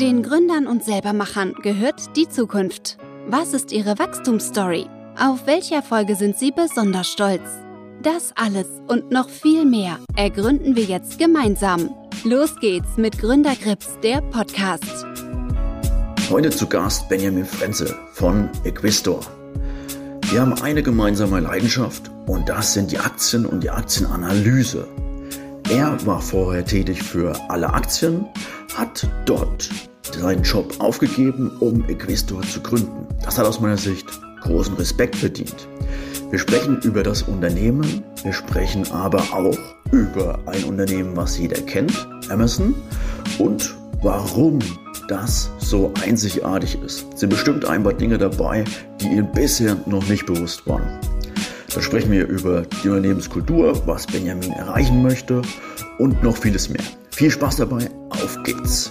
Den Gründern und Selbermachern gehört die Zukunft. Was ist ihre Wachstumsstory? Auf welche Erfolge sind sie besonders stolz? Das alles und noch viel mehr ergründen wir jetzt gemeinsam. Los geht's mit Gründergrips, der Podcast. Heute zu Gast Benjamin Frenze von Equistor. Wir haben eine gemeinsame Leidenschaft und das sind die Aktien und die Aktienanalyse. Er war vorher tätig für alle Aktien, hat dort seinen Job aufgegeben, um Equistor zu gründen. Das hat aus meiner Sicht großen Respekt verdient. Wir sprechen über das Unternehmen, wir sprechen aber auch über ein Unternehmen, was jeder kennt, Amazon, und warum das so einzigartig ist. Es sind bestimmt ein paar Dinge dabei, die Ihnen bisher noch nicht bewusst waren. Da sprechen wir über die Unternehmenskultur, was Benjamin erreichen möchte und noch vieles mehr. Viel Spaß dabei, auf geht's!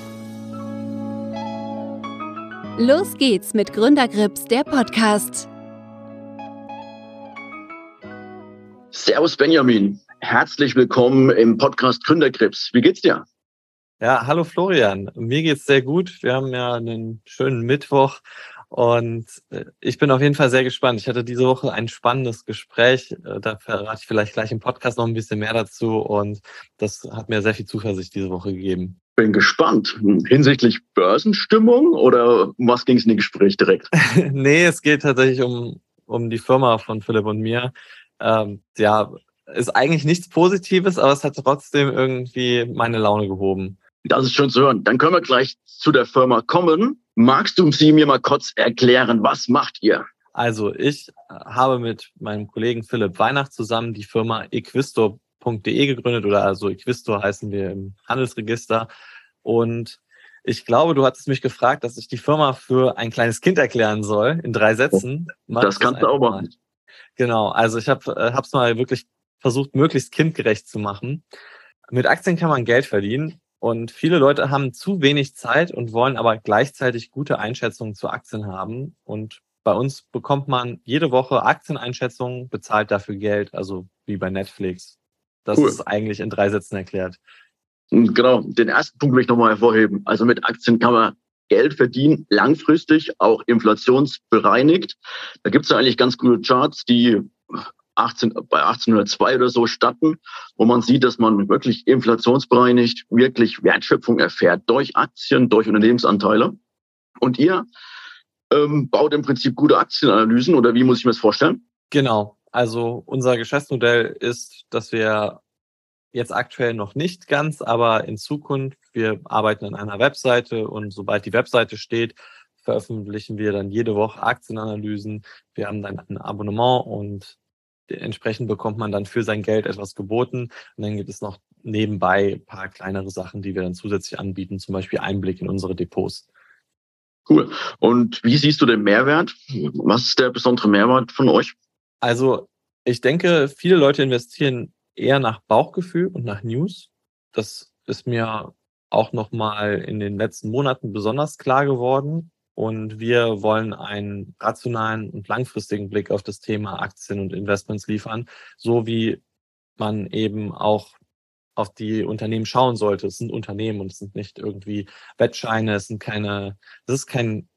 Los geht's mit Gründergrips, der Podcast. Servus Benjamin, herzlich willkommen im Podcast Gründergrips. Wie geht's dir? Ja, hallo Florian. Mir geht's sehr gut. Wir haben ja einen schönen Mittwoch und äh, ich bin auf jeden Fall sehr gespannt. Ich hatte diese Woche ein spannendes Gespräch. Äh, da verrate ich vielleicht gleich im Podcast noch ein bisschen mehr dazu. Und das hat mir sehr viel Zuversicht diese Woche gegeben. Bin gespannt. Hinsichtlich Börsenstimmung oder um was ging es in dem Gespräch direkt? nee, es geht tatsächlich um, um die Firma von Philipp und mir. Ähm, ja, ist eigentlich nichts Positives, aber es hat trotzdem irgendwie meine Laune gehoben. Das ist schön zu hören. Dann können wir gleich zu der Firma kommen. Magst du sie mir mal kurz erklären? Was macht ihr? Also ich habe mit meinem Kollegen Philipp Weihnacht zusammen die Firma equistor.de gegründet oder also Equistor heißen wir im Handelsregister. Und ich glaube, du hattest mich gefragt, dass ich die Firma für ein kleines Kind erklären soll in drei Sätzen. Mach das kannst du auch machen. Genau, also ich habe es mal wirklich versucht, möglichst kindgerecht zu machen. Mit Aktien kann man Geld verdienen und viele Leute haben zu wenig Zeit und wollen aber gleichzeitig gute Einschätzungen zu Aktien haben. Und bei uns bekommt man jede Woche Aktieneinschätzungen, bezahlt dafür Geld, also wie bei Netflix. Das cool. ist eigentlich in drei Sätzen erklärt. Genau, den ersten Punkt möchte ich nochmal hervorheben. Also mit Aktien kann man Geld verdienen, langfristig, auch inflationsbereinigt. Da gibt es ja eigentlich ganz gute Charts, die 18, bei 1802 oder so statten, wo man sieht, dass man wirklich inflationsbereinigt wirklich Wertschöpfung erfährt durch Aktien, durch Unternehmensanteile. Und ihr ähm, baut im Prinzip gute Aktienanalysen oder wie muss ich mir das vorstellen? Genau. Also unser Geschäftsmodell ist, dass wir jetzt aktuell noch nicht ganz, aber in Zukunft, wir arbeiten an einer Webseite und sobald die Webseite steht, veröffentlichen wir dann jede Woche Aktienanalysen. Wir haben dann ein Abonnement und entsprechend bekommt man dann für sein Geld etwas geboten. Und dann gibt es noch nebenbei ein paar kleinere Sachen, die wir dann zusätzlich anbieten, zum Beispiel Einblick in unsere Depots. Cool. Und wie siehst du den Mehrwert? Was ist der besondere Mehrwert von euch? Also ich denke, viele Leute investieren eher nach Bauchgefühl und nach News. Das ist mir auch nochmal in den letzten Monaten besonders klar geworden. Und wir wollen einen rationalen und langfristigen Blick auf das Thema Aktien und Investments liefern, so wie man eben auch auf die Unternehmen schauen sollte. Es sind Unternehmen und es sind nicht irgendwie Wettscheine, es sind keine, es ist kein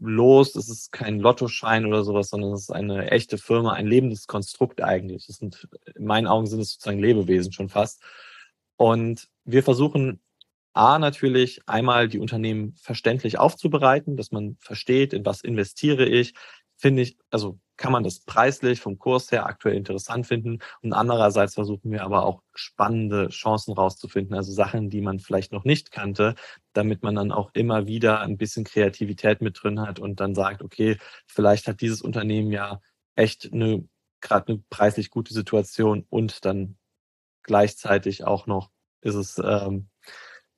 Los, es ist kein Lottoschein oder sowas, sondern es ist eine echte Firma, ein lebendes Konstrukt eigentlich. Das sind, in meinen Augen sind es sozusagen Lebewesen schon fast. Und wir versuchen A, natürlich einmal die Unternehmen verständlich aufzubereiten, dass man versteht, in was investiere ich. Finde ich, also kann man das preislich vom Kurs her aktuell interessant finden. Und andererseits versuchen wir aber auch spannende Chancen rauszufinden, also Sachen, die man vielleicht noch nicht kannte, damit man dann auch immer wieder ein bisschen Kreativität mit drin hat und dann sagt, okay, vielleicht hat dieses Unternehmen ja echt eine, gerade eine preislich gute Situation und dann gleichzeitig auch noch ist es ähm,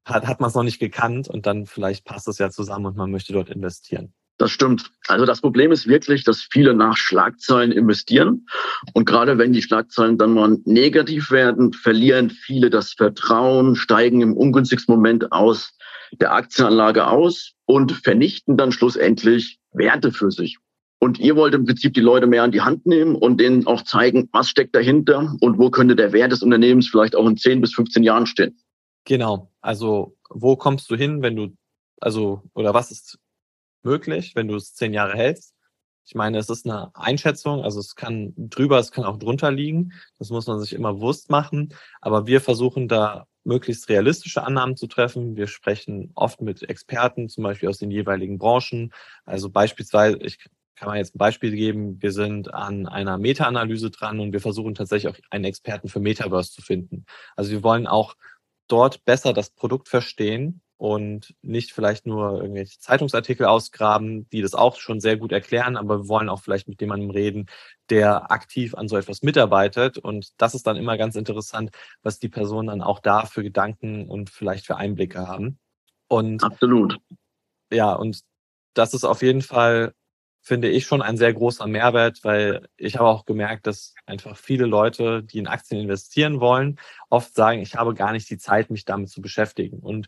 hat, hat man es noch nicht gekannt und dann vielleicht passt es ja zusammen und man möchte dort investieren. Das stimmt. Also das Problem ist wirklich, dass viele nach Schlagzeilen investieren. Und gerade wenn die Schlagzeilen dann mal negativ werden, verlieren viele das Vertrauen, steigen im ungünstigsten Moment aus der Aktienanlage aus und vernichten dann schlussendlich Werte für sich. Und ihr wollt im Prinzip die Leute mehr an die Hand nehmen und denen auch zeigen, was steckt dahinter und wo könnte der Wert des Unternehmens vielleicht auch in 10 bis 15 Jahren stehen. Genau. Also wo kommst du hin, wenn du also, oder was ist möglich, wenn du es zehn Jahre hältst? Ich meine, es ist eine Einschätzung, also es kann drüber, es kann auch drunter liegen. Das muss man sich immer bewusst machen. Aber wir versuchen da möglichst realistische Annahmen zu treffen. Wir sprechen oft mit Experten, zum Beispiel aus den jeweiligen Branchen. Also beispielsweise, ich kann man jetzt ein Beispiel geben, wir sind an einer Meta-Analyse dran und wir versuchen tatsächlich auch einen Experten für Metaverse zu finden. Also wir wollen auch dort besser das Produkt verstehen und nicht vielleicht nur irgendwelche Zeitungsartikel ausgraben, die das auch schon sehr gut erklären, aber wir wollen auch vielleicht mit jemandem reden, der aktiv an so etwas mitarbeitet. Und das ist dann immer ganz interessant, was die Personen dann auch da für Gedanken und vielleicht für Einblicke haben. Und absolut. Ja, und das ist auf jeden Fall, finde ich, schon ein sehr großer Mehrwert, weil ich habe auch gemerkt, dass einfach viele Leute, die in Aktien investieren wollen, oft sagen, ich habe gar nicht die Zeit, mich damit zu beschäftigen. Und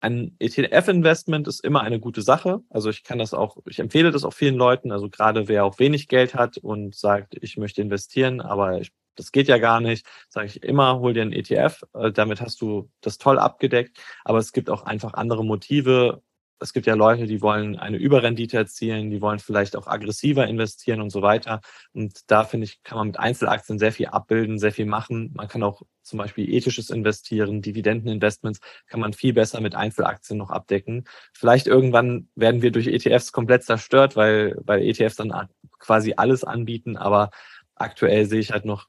ein ETF-Investment ist immer eine gute Sache. Also ich kann das auch, ich empfehle das auch vielen Leuten. Also gerade wer auch wenig Geld hat und sagt, ich möchte investieren, aber ich, das geht ja gar nicht, sage ich immer, hol dir einen ETF. Äh, damit hast du das toll abgedeckt. Aber es gibt auch einfach andere Motive, es gibt ja Leute, die wollen eine Überrendite erzielen, die wollen vielleicht auch aggressiver investieren und so weiter. Und da finde ich, kann man mit Einzelaktien sehr viel abbilden, sehr viel machen. Man kann auch zum Beispiel ethisches Investieren, Dividendeninvestments kann man viel besser mit Einzelaktien noch abdecken. Vielleicht irgendwann werden wir durch ETFs komplett zerstört, weil, weil ETFs dann quasi alles anbieten. Aber aktuell sehe ich halt noch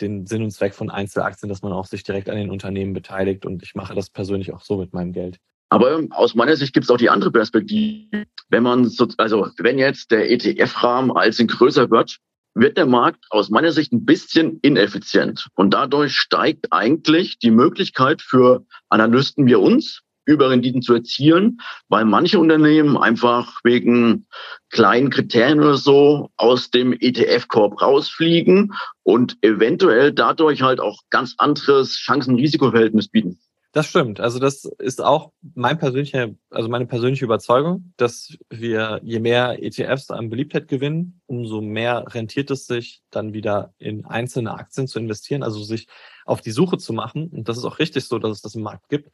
den Sinn und Zweck von Einzelaktien, dass man auch sich direkt an den Unternehmen beteiligt. Und ich mache das persönlich auch so mit meinem Geld. Aber aus meiner Sicht gibt es auch die andere Perspektive. Wenn man so, also wenn jetzt der ETF-Rahmen als größer wird, wird der Markt aus meiner Sicht ein bisschen ineffizient. Und dadurch steigt eigentlich die Möglichkeit für Analysten wie uns, Überrenditen zu erzielen, weil manche Unternehmen einfach wegen kleinen Kriterien oder so aus dem ETF-Korb rausfliegen und eventuell dadurch halt auch ganz anderes Chancen-Risikoverhältnis bieten. Das stimmt. Also das ist auch mein persönlicher, also meine persönliche Überzeugung, dass wir, je mehr ETFs an Beliebtheit gewinnen, umso mehr rentiert es sich, dann wieder in einzelne Aktien zu investieren, also sich auf die Suche zu machen. Und das ist auch richtig so, dass es das im Markt gibt.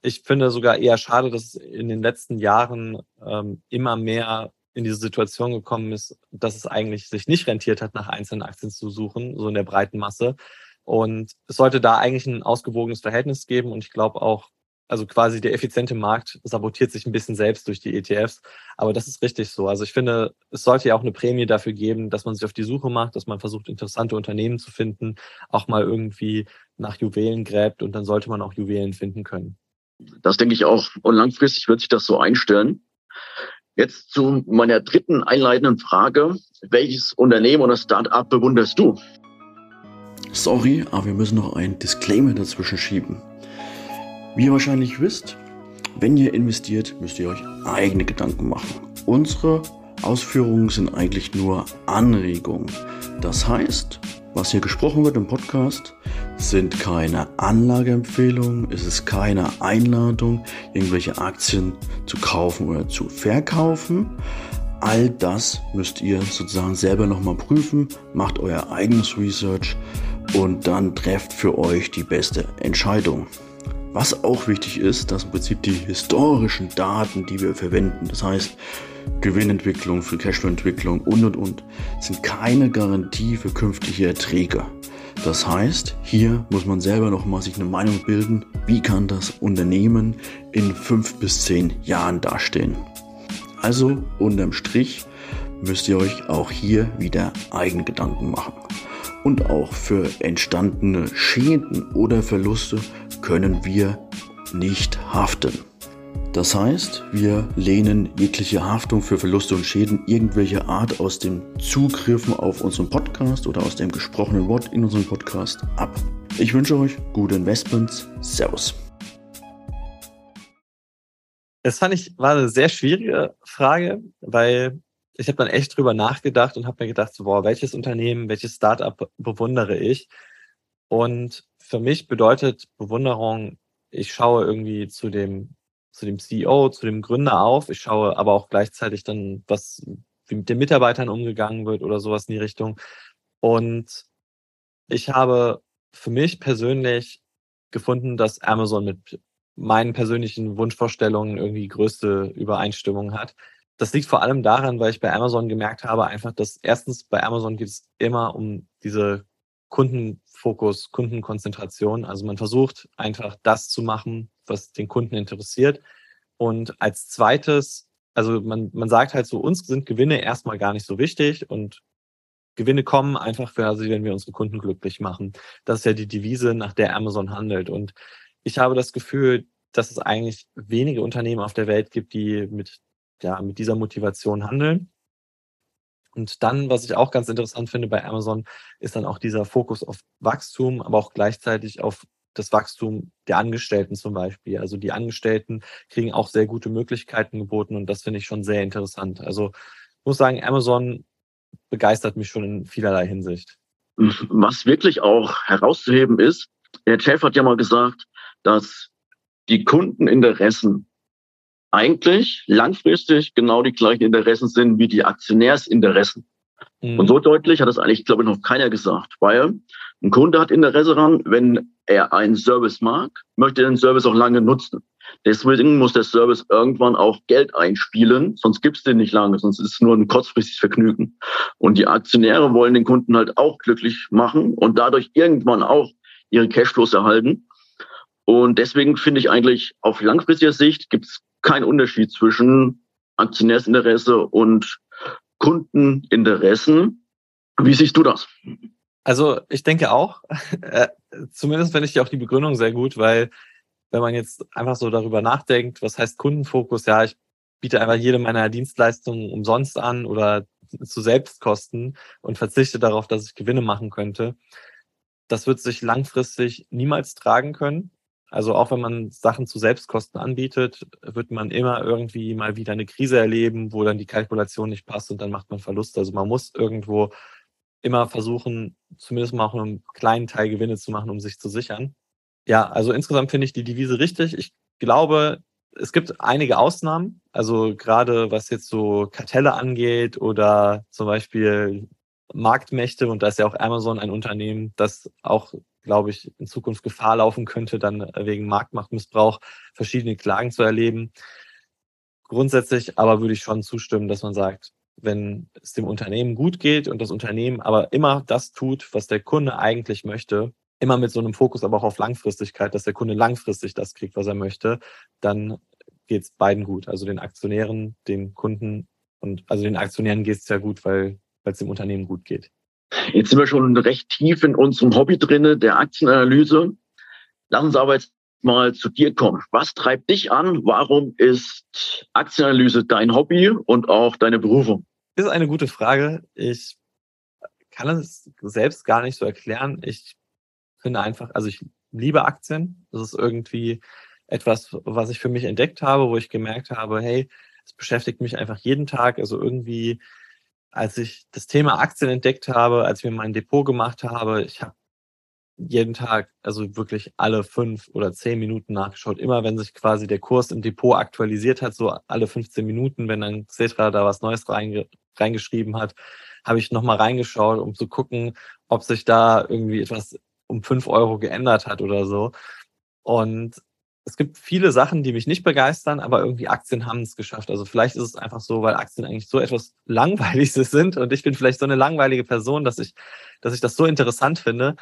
Ich finde sogar eher schade, dass es in den letzten Jahren ähm, immer mehr in diese Situation gekommen ist, dass es eigentlich sich nicht rentiert hat, nach einzelnen Aktien zu suchen, so in der breiten Masse, und es sollte da eigentlich ein ausgewogenes Verhältnis geben. Und ich glaube auch, also quasi der effiziente Markt sabotiert sich ein bisschen selbst durch die ETFs. Aber das ist richtig so. Also ich finde, es sollte ja auch eine Prämie dafür geben, dass man sich auf die Suche macht, dass man versucht, interessante Unternehmen zu finden, auch mal irgendwie nach Juwelen gräbt und dann sollte man auch Juwelen finden können. Das denke ich auch. Und langfristig wird sich das so einstellen. Jetzt zu meiner dritten einleitenden Frage. Welches Unternehmen oder Start-up bewunderst du? Sorry, aber wir müssen noch ein Disclaimer dazwischen schieben. Wie ihr wahrscheinlich wisst, wenn ihr investiert, müsst ihr euch eigene Gedanken machen. Unsere Ausführungen sind eigentlich nur Anregungen. Das heißt, was hier gesprochen wird im Podcast, sind keine Anlageempfehlungen, es ist keine Einladung, irgendwelche Aktien zu kaufen oder zu verkaufen. All das müsst ihr sozusagen selber nochmal prüfen, macht euer eigenes Research und dann trefft für euch die beste Entscheidung. Was auch wichtig ist, dass im Prinzip die historischen Daten, die wir verwenden, das heißt Gewinnentwicklung, Free Cashflow-Entwicklung und und und, sind keine Garantie für künftige Erträge. Das heißt, hier muss man selber noch mal sich eine Meinung bilden, wie kann das Unternehmen in fünf bis zehn Jahren dastehen. Also unterm Strich müsst ihr euch auch hier wieder eigene Gedanken machen und auch für entstandene Schäden oder Verluste können wir nicht haften. Das heißt, wir lehnen jegliche Haftung für Verluste und Schäden irgendwelcher Art aus dem Zugriffen auf unseren Podcast oder aus dem gesprochenen Wort in unserem Podcast ab. Ich wünsche euch gute Investments. Servus. Das fand ich, war eine sehr schwierige Frage, weil ich habe dann echt drüber nachgedacht und habe mir gedacht, so, boah, welches Unternehmen, welches Startup bewundere ich? Und für mich bedeutet Bewunderung, ich schaue irgendwie zu dem, zu dem CEO, zu dem Gründer auf. Ich schaue aber auch gleichzeitig dann, was, wie mit den Mitarbeitern umgegangen wird oder sowas in die Richtung. Und ich habe für mich persönlich gefunden, dass Amazon mit meinen persönlichen Wunschvorstellungen irgendwie größte Übereinstimmung hat. Das liegt vor allem daran, weil ich bei Amazon gemerkt habe, einfach, dass erstens bei Amazon geht es immer um diese Kundenfokus, Kundenkonzentration. Also man versucht einfach das zu machen, was den Kunden interessiert. Und als zweites, also man, man sagt halt so, uns sind Gewinne erstmal gar nicht so wichtig und Gewinne kommen einfach, also wenn wir unsere Kunden glücklich machen. Das ist ja die Devise, nach der Amazon handelt. Und ich habe das Gefühl, dass es eigentlich wenige Unternehmen auf der Welt gibt, die mit, ja, mit dieser Motivation handeln. Und dann, was ich auch ganz interessant finde bei Amazon, ist dann auch dieser Fokus auf Wachstum, aber auch gleichzeitig auf das Wachstum der Angestellten zum Beispiel. Also die Angestellten kriegen auch sehr gute Möglichkeiten geboten und das finde ich schon sehr interessant. Also muss sagen, Amazon begeistert mich schon in vielerlei Hinsicht. Was wirklich auch herauszuheben ist, der Chef hat ja mal gesagt, dass die Kundeninteressen eigentlich langfristig genau die gleichen Interessen sind wie die Aktionärsinteressen. Mhm. Und so deutlich hat das eigentlich, glaube ich, noch keiner gesagt, weil ein Kunde hat Interesse daran, wenn er einen Service mag, möchte er den Service auch lange nutzen. Deswegen muss der Service irgendwann auch Geld einspielen, sonst gibt's den nicht lange, sonst ist es nur ein kurzfristiges Vergnügen. Und die Aktionäre wollen den Kunden halt auch glücklich machen und dadurch irgendwann auch ihre Cashflows erhalten. Und deswegen finde ich eigentlich auf langfristiger Sicht gibt's keinen Unterschied zwischen Aktionärsinteresse und Kundeninteressen. Wie siehst du das? Also ich denke auch, äh, zumindest finde ich auch die Begründung sehr gut, weil wenn man jetzt einfach so darüber nachdenkt, was heißt Kundenfokus, ja, ich biete einfach jede meiner Dienstleistungen umsonst an oder zu Selbstkosten und verzichte darauf, dass ich Gewinne machen könnte. Das wird sich langfristig niemals tragen können. Also auch wenn man Sachen zu Selbstkosten anbietet, wird man immer irgendwie mal wieder eine Krise erleben, wo dann die Kalkulation nicht passt und dann macht man Verlust. Also man muss irgendwo immer versuchen, zumindest mal auch einen kleinen Teil Gewinne zu machen, um sich zu sichern. Ja, also insgesamt finde ich die Devise richtig. Ich glaube, es gibt einige Ausnahmen. Also gerade was jetzt so Kartelle angeht oder zum Beispiel Marktmächte und da ist ja auch Amazon ein Unternehmen, das auch glaube ich, in Zukunft Gefahr laufen könnte, dann äh, wegen Marktmachtmissbrauch verschiedene Klagen zu erleben. Grundsätzlich aber würde ich schon zustimmen, dass man sagt, wenn es dem Unternehmen gut geht und das Unternehmen aber immer das tut, was der Kunde eigentlich möchte, immer mit so einem Fokus aber auch auf Langfristigkeit, dass der Kunde langfristig das kriegt, was er möchte, dann geht es beiden gut. Also den Aktionären, den Kunden und also den Aktionären geht es ja gut, weil es dem Unternehmen gut geht. Jetzt sind wir schon recht tief in unserem Hobby drinne, der Aktienanalyse. Lass uns aber jetzt mal zu dir kommen. Was treibt dich an? Warum ist Aktienanalyse dein Hobby und auch deine Berufung? Das ist eine gute Frage. Ich kann es selbst gar nicht so erklären. Ich finde einfach, also ich liebe Aktien. Das ist irgendwie etwas, was ich für mich entdeckt habe, wo ich gemerkt habe, hey, es beschäftigt mich einfach jeden Tag. Also irgendwie als ich das Thema Aktien entdeckt habe, als ich mir mein Depot gemacht habe, ich habe jeden Tag, also wirklich alle fünf oder zehn Minuten nachgeschaut. Immer wenn sich quasi der Kurs im Depot aktualisiert hat, so alle 15 Minuten, wenn dann Xetra da was Neues reinge reingeschrieben hat, habe ich nochmal reingeschaut, um zu gucken, ob sich da irgendwie etwas um fünf Euro geändert hat oder so. Und es gibt viele Sachen, die mich nicht begeistern, aber irgendwie Aktien haben es geschafft. Also vielleicht ist es einfach so, weil Aktien eigentlich so etwas Langweiliges sind und ich bin vielleicht so eine langweilige Person, dass ich, dass ich das so interessant finde.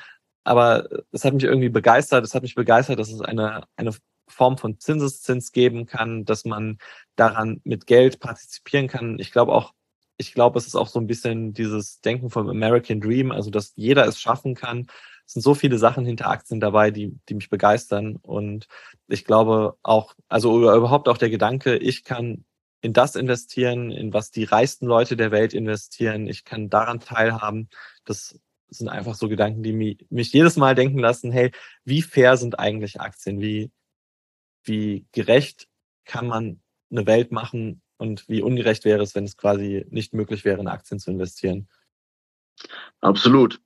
Aber es hat mich irgendwie begeistert. Es hat mich begeistert, dass es eine, eine Form von Zinseszins geben kann, dass man daran mit Geld partizipieren kann. Ich glaube auch, ich glaube, es ist auch so ein bisschen dieses Denken vom American Dream, also dass jeder es schaffen kann, sind so viele Sachen hinter Aktien dabei, die, die mich begeistern. Und ich glaube auch, also überhaupt auch der Gedanke, ich kann in das investieren, in was die reichsten Leute der Welt investieren. Ich kann daran teilhaben. Das sind einfach so Gedanken, die mich, mich jedes Mal denken lassen, hey, wie fair sind eigentlich Aktien? Wie, wie gerecht kann man eine Welt machen und wie ungerecht wäre es, wenn es quasi nicht möglich wäre, in Aktien zu investieren? Absolut.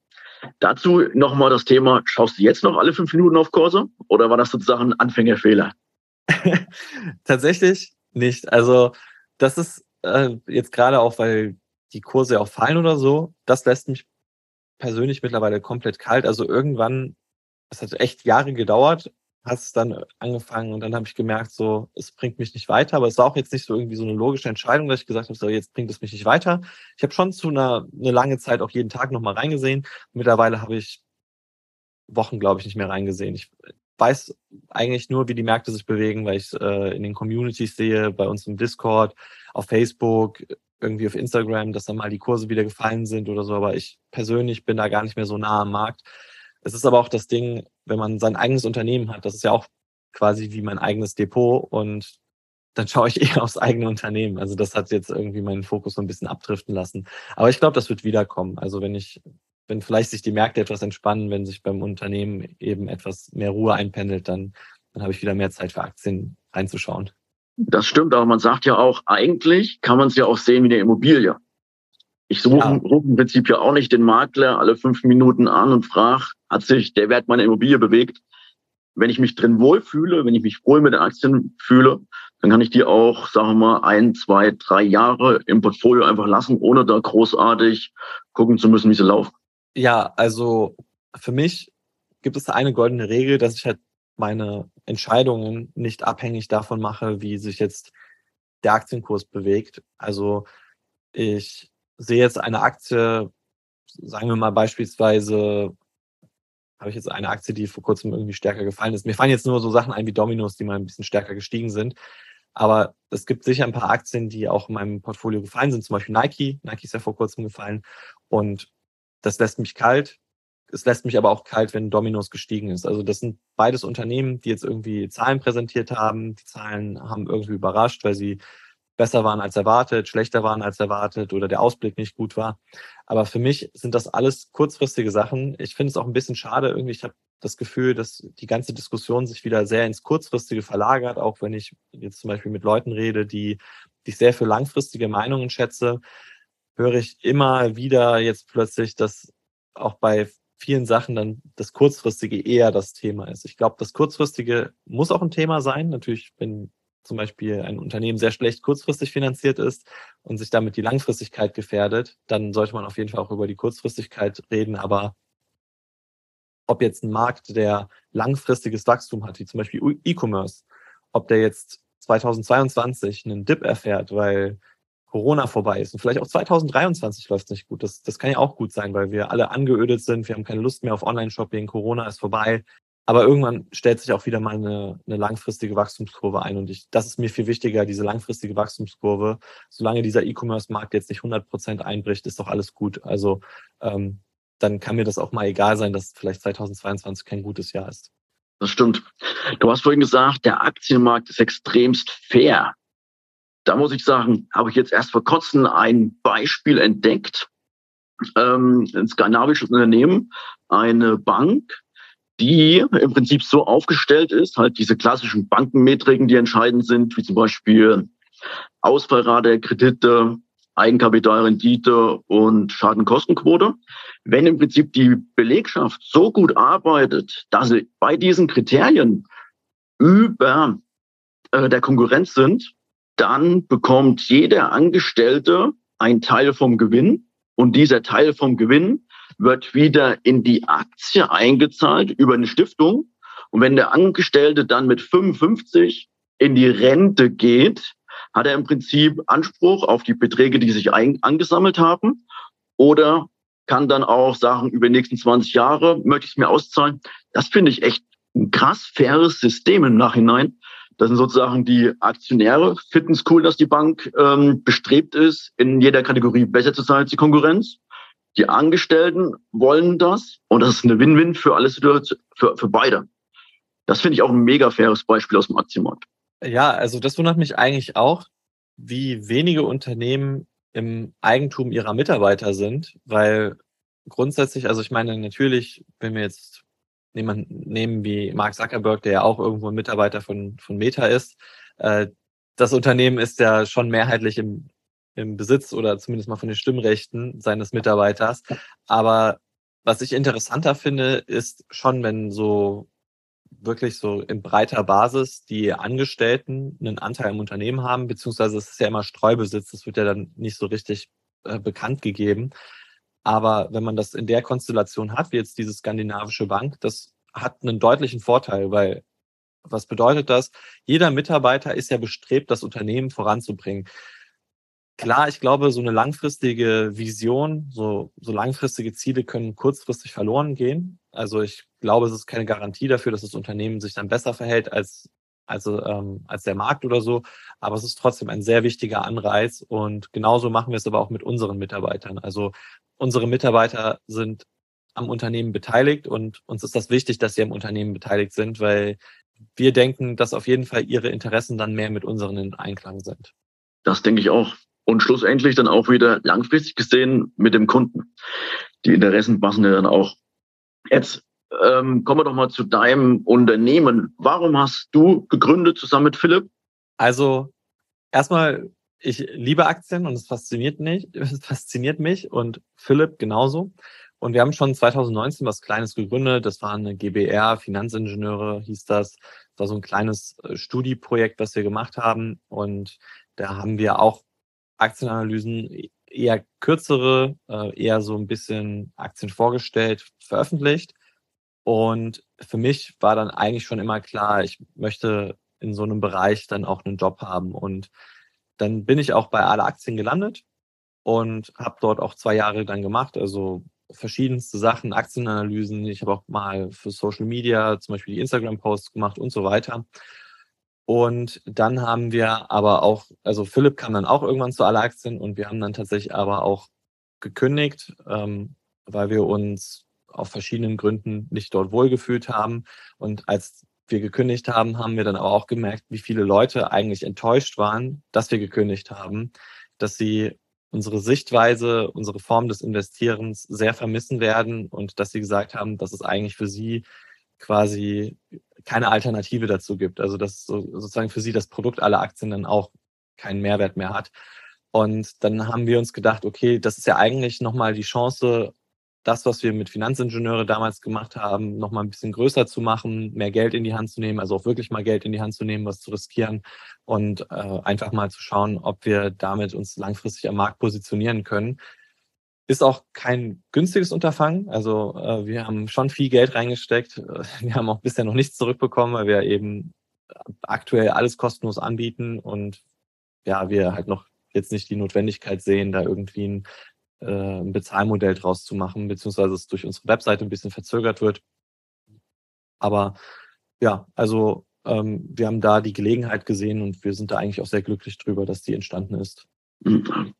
Dazu nochmal das Thema, schaust du jetzt noch alle fünf Minuten auf Kurse oder war das sozusagen ein Anfängerfehler? Tatsächlich nicht. Also das ist äh, jetzt gerade auch, weil die Kurse auch fallen oder so, das lässt mich persönlich mittlerweile komplett kalt. Also irgendwann, es hat echt Jahre gedauert, es dann angefangen und dann habe ich gemerkt, so, es bringt mich nicht weiter, aber es war auch jetzt nicht so irgendwie so eine logische Entscheidung, dass ich gesagt habe, so, jetzt bringt es mich nicht weiter. Ich habe schon zu einer eine lange Zeit auch jeden Tag nochmal reingesehen. Mittlerweile habe ich Wochen, glaube ich, nicht mehr reingesehen. Ich weiß eigentlich nur, wie die Märkte sich bewegen, weil ich äh, in den Communities sehe, bei uns im Discord, auf Facebook, irgendwie auf Instagram, dass dann mal die Kurse wieder gefallen sind oder so, aber ich persönlich bin da gar nicht mehr so nah am Markt. Es ist aber auch das Ding, wenn man sein eigenes Unternehmen hat, das ist ja auch quasi wie mein eigenes Depot und dann schaue ich eher aufs eigene Unternehmen. Also das hat jetzt irgendwie meinen Fokus so ein bisschen abdriften lassen. Aber ich glaube, das wird wiederkommen. Also wenn ich, wenn vielleicht sich die Märkte etwas entspannen, wenn sich beim Unternehmen eben etwas mehr Ruhe einpendelt, dann, dann habe ich wieder mehr Zeit für Aktien reinzuschauen. Das stimmt, aber man sagt ja auch, eigentlich kann man es ja auch sehen wie eine Immobilie. Ich suche ja. rufe im Prinzip ja auch nicht den Makler alle fünf Minuten an und frage, hat sich der Wert meiner Immobilie bewegt? Wenn ich mich drin wohlfühle, wenn ich mich wohl mit den Aktien fühle, dann kann ich die auch, sagen wir mal, ein, zwei, drei Jahre im Portfolio einfach lassen, ohne da großartig gucken zu müssen, wie sie laufen. Ja, also für mich gibt es eine goldene Regel, dass ich halt meine Entscheidungen nicht abhängig davon mache, wie sich jetzt der Aktienkurs bewegt. Also ich sehe jetzt eine Aktie, sagen wir mal beispielsweise, habe ich jetzt eine Aktie, die vor kurzem irgendwie stärker gefallen ist. Mir fallen jetzt nur so Sachen ein wie Dominos, die mal ein bisschen stärker gestiegen sind. Aber es gibt sicher ein paar Aktien, die auch in meinem Portfolio gefallen sind, zum Beispiel Nike. Nike ist ja vor kurzem gefallen. Und das lässt mich kalt. Es lässt mich aber auch kalt, wenn Dominos gestiegen ist. Also das sind beides Unternehmen, die jetzt irgendwie Zahlen präsentiert haben. Die Zahlen haben irgendwie überrascht, weil sie besser waren als erwartet, schlechter waren als erwartet oder der Ausblick nicht gut war. Aber für mich sind das alles kurzfristige Sachen. Ich finde es auch ein bisschen schade. Irgendwie, ich habe das Gefühl, dass die ganze Diskussion sich wieder sehr ins Kurzfristige verlagert, auch wenn ich jetzt zum Beispiel mit Leuten rede, die, die ich sehr für langfristige Meinungen schätze, höre ich immer wieder jetzt plötzlich, dass auch bei vielen Sachen dann das Kurzfristige eher das Thema ist. Ich glaube, das Kurzfristige muss auch ein Thema sein. Natürlich, wenn zum Beispiel ein Unternehmen sehr schlecht kurzfristig finanziert ist und sich damit die Langfristigkeit gefährdet, dann sollte man auf jeden Fall auch über die Kurzfristigkeit reden. Aber ob jetzt ein Markt, der langfristiges Wachstum hat, wie zum Beispiel E-Commerce, ob der jetzt 2022 einen Dip erfährt, weil Corona vorbei ist und vielleicht auch 2023 läuft es nicht gut. Das, das kann ja auch gut sein, weil wir alle angeödet sind, wir haben keine Lust mehr auf Online-Shopping, Corona ist vorbei. Aber irgendwann stellt sich auch wieder mal eine, eine langfristige Wachstumskurve ein. Und ich, das ist mir viel wichtiger, diese langfristige Wachstumskurve. Solange dieser E-Commerce-Markt jetzt nicht 100 Prozent einbricht, ist doch alles gut. Also ähm, dann kann mir das auch mal egal sein, dass vielleicht 2022 kein gutes Jahr ist. Das stimmt. Du hast vorhin gesagt, der Aktienmarkt ist extremst fair. Da muss ich sagen, habe ich jetzt erst vor kurzem ein Beispiel entdeckt. Ähm, ein skandinavisches Unternehmen, eine Bank, die im Prinzip so aufgestellt ist, halt diese klassischen Bankenmetriken, die entscheidend sind, wie zum Beispiel Ausfallrate, Kredite, Eigenkapitalrendite und Schadenkostenquote. Wenn im Prinzip die Belegschaft so gut arbeitet, dass sie bei diesen Kriterien über äh, der Konkurrenz sind, dann bekommt jeder Angestellte ein Teil vom Gewinn und dieser Teil vom Gewinn wird wieder in die Aktie eingezahlt über eine Stiftung. Und wenn der Angestellte dann mit 55 in die Rente geht, hat er im Prinzip Anspruch auf die Beträge, die sich angesammelt haben oder kann dann auch sagen, über die nächsten 20 Jahre möchte ich es mir auszahlen. Das finde ich echt ein krass faires System im Nachhinein. Das sind sozusagen die Aktionäre. Finden es cool, dass die Bank ähm, bestrebt ist, in jeder Kategorie besser zu sein als die Konkurrenz. Die Angestellten wollen das und das ist eine Win-Win für alle für, für beide. Das finde ich auch ein mega faires Beispiel aus dem Aktienmarkt. Ja, also das wundert mich eigentlich auch, wie wenige Unternehmen im Eigentum ihrer Mitarbeiter sind, weil grundsätzlich, also ich meine, natürlich, wenn wir jetzt jemanden nehmen wie Mark Zuckerberg, der ja auch irgendwo ein Mitarbeiter von, von Meta ist, äh, das Unternehmen ist ja schon mehrheitlich im im Besitz oder zumindest mal von den Stimmrechten seines Mitarbeiters. Aber was ich interessanter finde, ist schon, wenn so wirklich so in breiter Basis die Angestellten einen Anteil im Unternehmen haben, beziehungsweise es ist ja immer Streubesitz, das wird ja dann nicht so richtig äh, bekannt gegeben. Aber wenn man das in der Konstellation hat, wie jetzt diese skandinavische Bank, das hat einen deutlichen Vorteil, weil Was bedeutet das? Jeder Mitarbeiter ist ja bestrebt, das Unternehmen voranzubringen. Klar, ich glaube, so eine langfristige Vision, so, so langfristige Ziele können kurzfristig verloren gehen. Also ich glaube, es ist keine Garantie dafür, dass das Unternehmen sich dann besser verhält als, als, ähm, als der Markt oder so. Aber es ist trotzdem ein sehr wichtiger Anreiz. Und genauso machen wir es aber auch mit unseren Mitarbeitern. Also unsere Mitarbeiter sind am Unternehmen beteiligt und uns ist das wichtig, dass sie am Unternehmen beteiligt sind, weil wir denken, dass auf jeden Fall ihre Interessen dann mehr mit unseren in Einklang sind. Das denke ich auch und schlussendlich dann auch wieder langfristig gesehen mit dem Kunden. Die Interessen passen ja dann auch. Jetzt ähm, kommen wir doch mal zu deinem Unternehmen. Warum hast du gegründet zusammen mit Philipp? Also erstmal, ich liebe Aktien und es fasziniert mich, es fasziniert mich und Philipp genauso. Und wir haben schon 2019 was Kleines gegründet. Das war eine GBR, Finanzingenieure hieß das. Das war so ein kleines äh, Studieprojekt, was wir gemacht haben. Und da haben wir auch Aktienanalysen, eher kürzere, äh, eher so ein bisschen Aktien vorgestellt, veröffentlicht. Und für mich war dann eigentlich schon immer klar, ich möchte in so einem Bereich dann auch einen Job haben. Und dann bin ich auch bei alle Aktien gelandet und habe dort auch zwei Jahre dann gemacht, also verschiedenste Sachen, Aktienanalysen. Ich habe auch mal für Social Media zum Beispiel die Instagram-Posts gemacht und so weiter. Und dann haben wir aber auch, also Philipp kam dann auch irgendwann zu alle Aktien und wir haben dann tatsächlich aber auch gekündigt, ähm, weil wir uns auf verschiedenen Gründen nicht dort wohlgefühlt haben. Und als wir gekündigt haben, haben wir dann aber auch gemerkt, wie viele Leute eigentlich enttäuscht waren, dass wir gekündigt haben, dass sie unsere Sichtweise, unsere Form des Investierens sehr vermissen werden und dass sie gesagt haben, dass es eigentlich für sie quasi keine Alternative dazu gibt. Also dass so, sozusagen für sie das Produkt aller Aktien dann auch keinen Mehrwert mehr hat. Und dann haben wir uns gedacht, okay, das ist ja eigentlich nochmal die Chance, das, was wir mit Finanzingenieure damals gemacht haben, nochmal ein bisschen größer zu machen, mehr Geld in die Hand zu nehmen, also auch wirklich mal Geld in die Hand zu nehmen, was zu riskieren und äh, einfach mal zu schauen, ob wir damit uns langfristig am Markt positionieren können. Ist auch kein günstiges Unterfangen. Also äh, wir haben schon viel Geld reingesteckt. Wir haben auch bisher noch nichts zurückbekommen, weil wir eben aktuell alles kostenlos anbieten und ja, wir halt noch jetzt nicht die Notwendigkeit sehen, da irgendwie ein, äh, ein Bezahlmodell draus zu machen, beziehungsweise es durch unsere Webseite ein bisschen verzögert wird. Aber ja, also ähm, wir haben da die Gelegenheit gesehen und wir sind da eigentlich auch sehr glücklich drüber, dass die entstanden ist.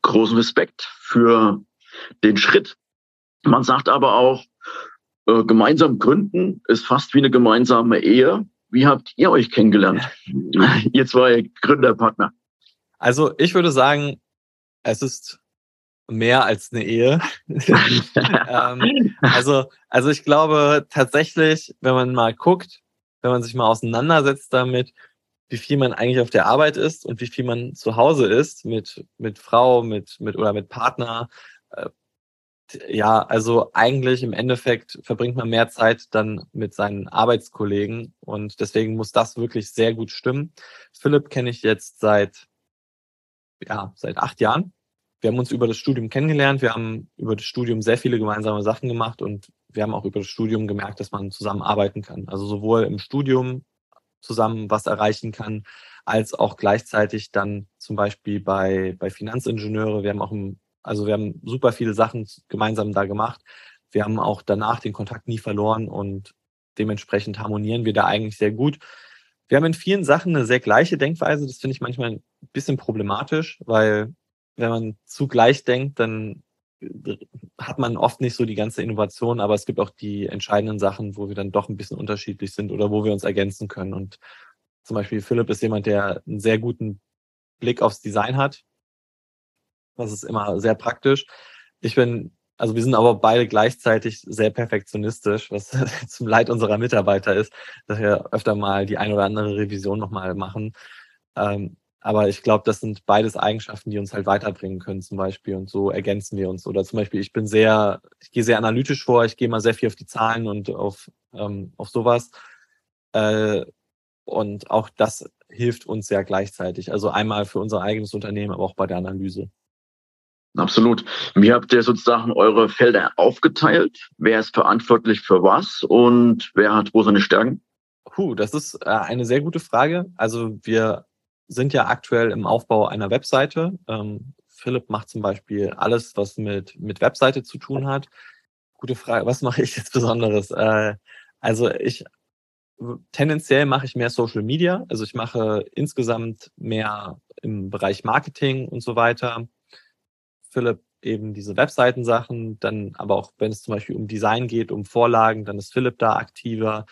Großen Respekt für den Schritt. Man sagt aber auch, äh, gemeinsam gründen ist fast wie eine gemeinsame Ehe. Wie habt ihr euch kennengelernt? ihr zwei Gründerpartner. Also ich würde sagen, es ist mehr als eine Ehe. ähm, also, also ich glaube tatsächlich, wenn man mal guckt, wenn man sich mal auseinandersetzt damit, wie viel man eigentlich auf der Arbeit ist und wie viel man zu Hause ist mit, mit Frau, mit, mit oder mit Partner, ja, also eigentlich im Endeffekt verbringt man mehr Zeit dann mit seinen Arbeitskollegen und deswegen muss das wirklich sehr gut stimmen. Philipp kenne ich jetzt seit, ja, seit acht Jahren. Wir haben uns über das Studium kennengelernt. Wir haben über das Studium sehr viele gemeinsame Sachen gemacht und wir haben auch über das Studium gemerkt, dass man zusammen arbeiten kann. Also sowohl im Studium zusammen was erreichen kann, als auch gleichzeitig dann zum Beispiel bei, bei Finanzingenieure. Wir haben auch im also wir haben super viele Sachen gemeinsam da gemacht. Wir haben auch danach den Kontakt nie verloren und dementsprechend harmonieren wir da eigentlich sehr gut. Wir haben in vielen Sachen eine sehr gleiche Denkweise. Das finde ich manchmal ein bisschen problematisch, weil wenn man zu gleich denkt, dann hat man oft nicht so die ganze Innovation, aber es gibt auch die entscheidenden Sachen, wo wir dann doch ein bisschen unterschiedlich sind oder wo wir uns ergänzen können. Und zum Beispiel Philipp ist jemand, der einen sehr guten Blick aufs Design hat das ist immer sehr praktisch. Ich bin, also wir sind aber beide gleichzeitig sehr perfektionistisch, was zum Leid unserer Mitarbeiter ist, dass wir öfter mal die ein oder andere Revision nochmal machen. Ähm, aber ich glaube, das sind beides Eigenschaften, die uns halt weiterbringen können, zum Beispiel. Und so ergänzen wir uns. Oder zum Beispiel, ich bin sehr, ich gehe sehr analytisch vor, ich gehe mal sehr viel auf die Zahlen und auf, ähm, auf sowas. Äh, und auch das hilft uns sehr gleichzeitig. Also einmal für unser eigenes Unternehmen, aber auch bei der Analyse. Absolut. Wie habt ihr sozusagen eure Felder aufgeteilt? Wer ist verantwortlich für was und wer hat wo seine Stärken? Puh, das ist äh, eine sehr gute Frage. Also wir sind ja aktuell im Aufbau einer Webseite. Ähm, Philipp macht zum Beispiel alles, was mit, mit Webseite zu tun hat. Gute Frage, was mache ich jetzt Besonderes? Äh, also ich tendenziell mache ich mehr Social Media. Also ich mache insgesamt mehr im Bereich Marketing und so weiter. Philipp eben diese Webseitensachen, dann aber auch, wenn es zum Beispiel um Design geht, um Vorlagen, dann ist Philipp da aktiver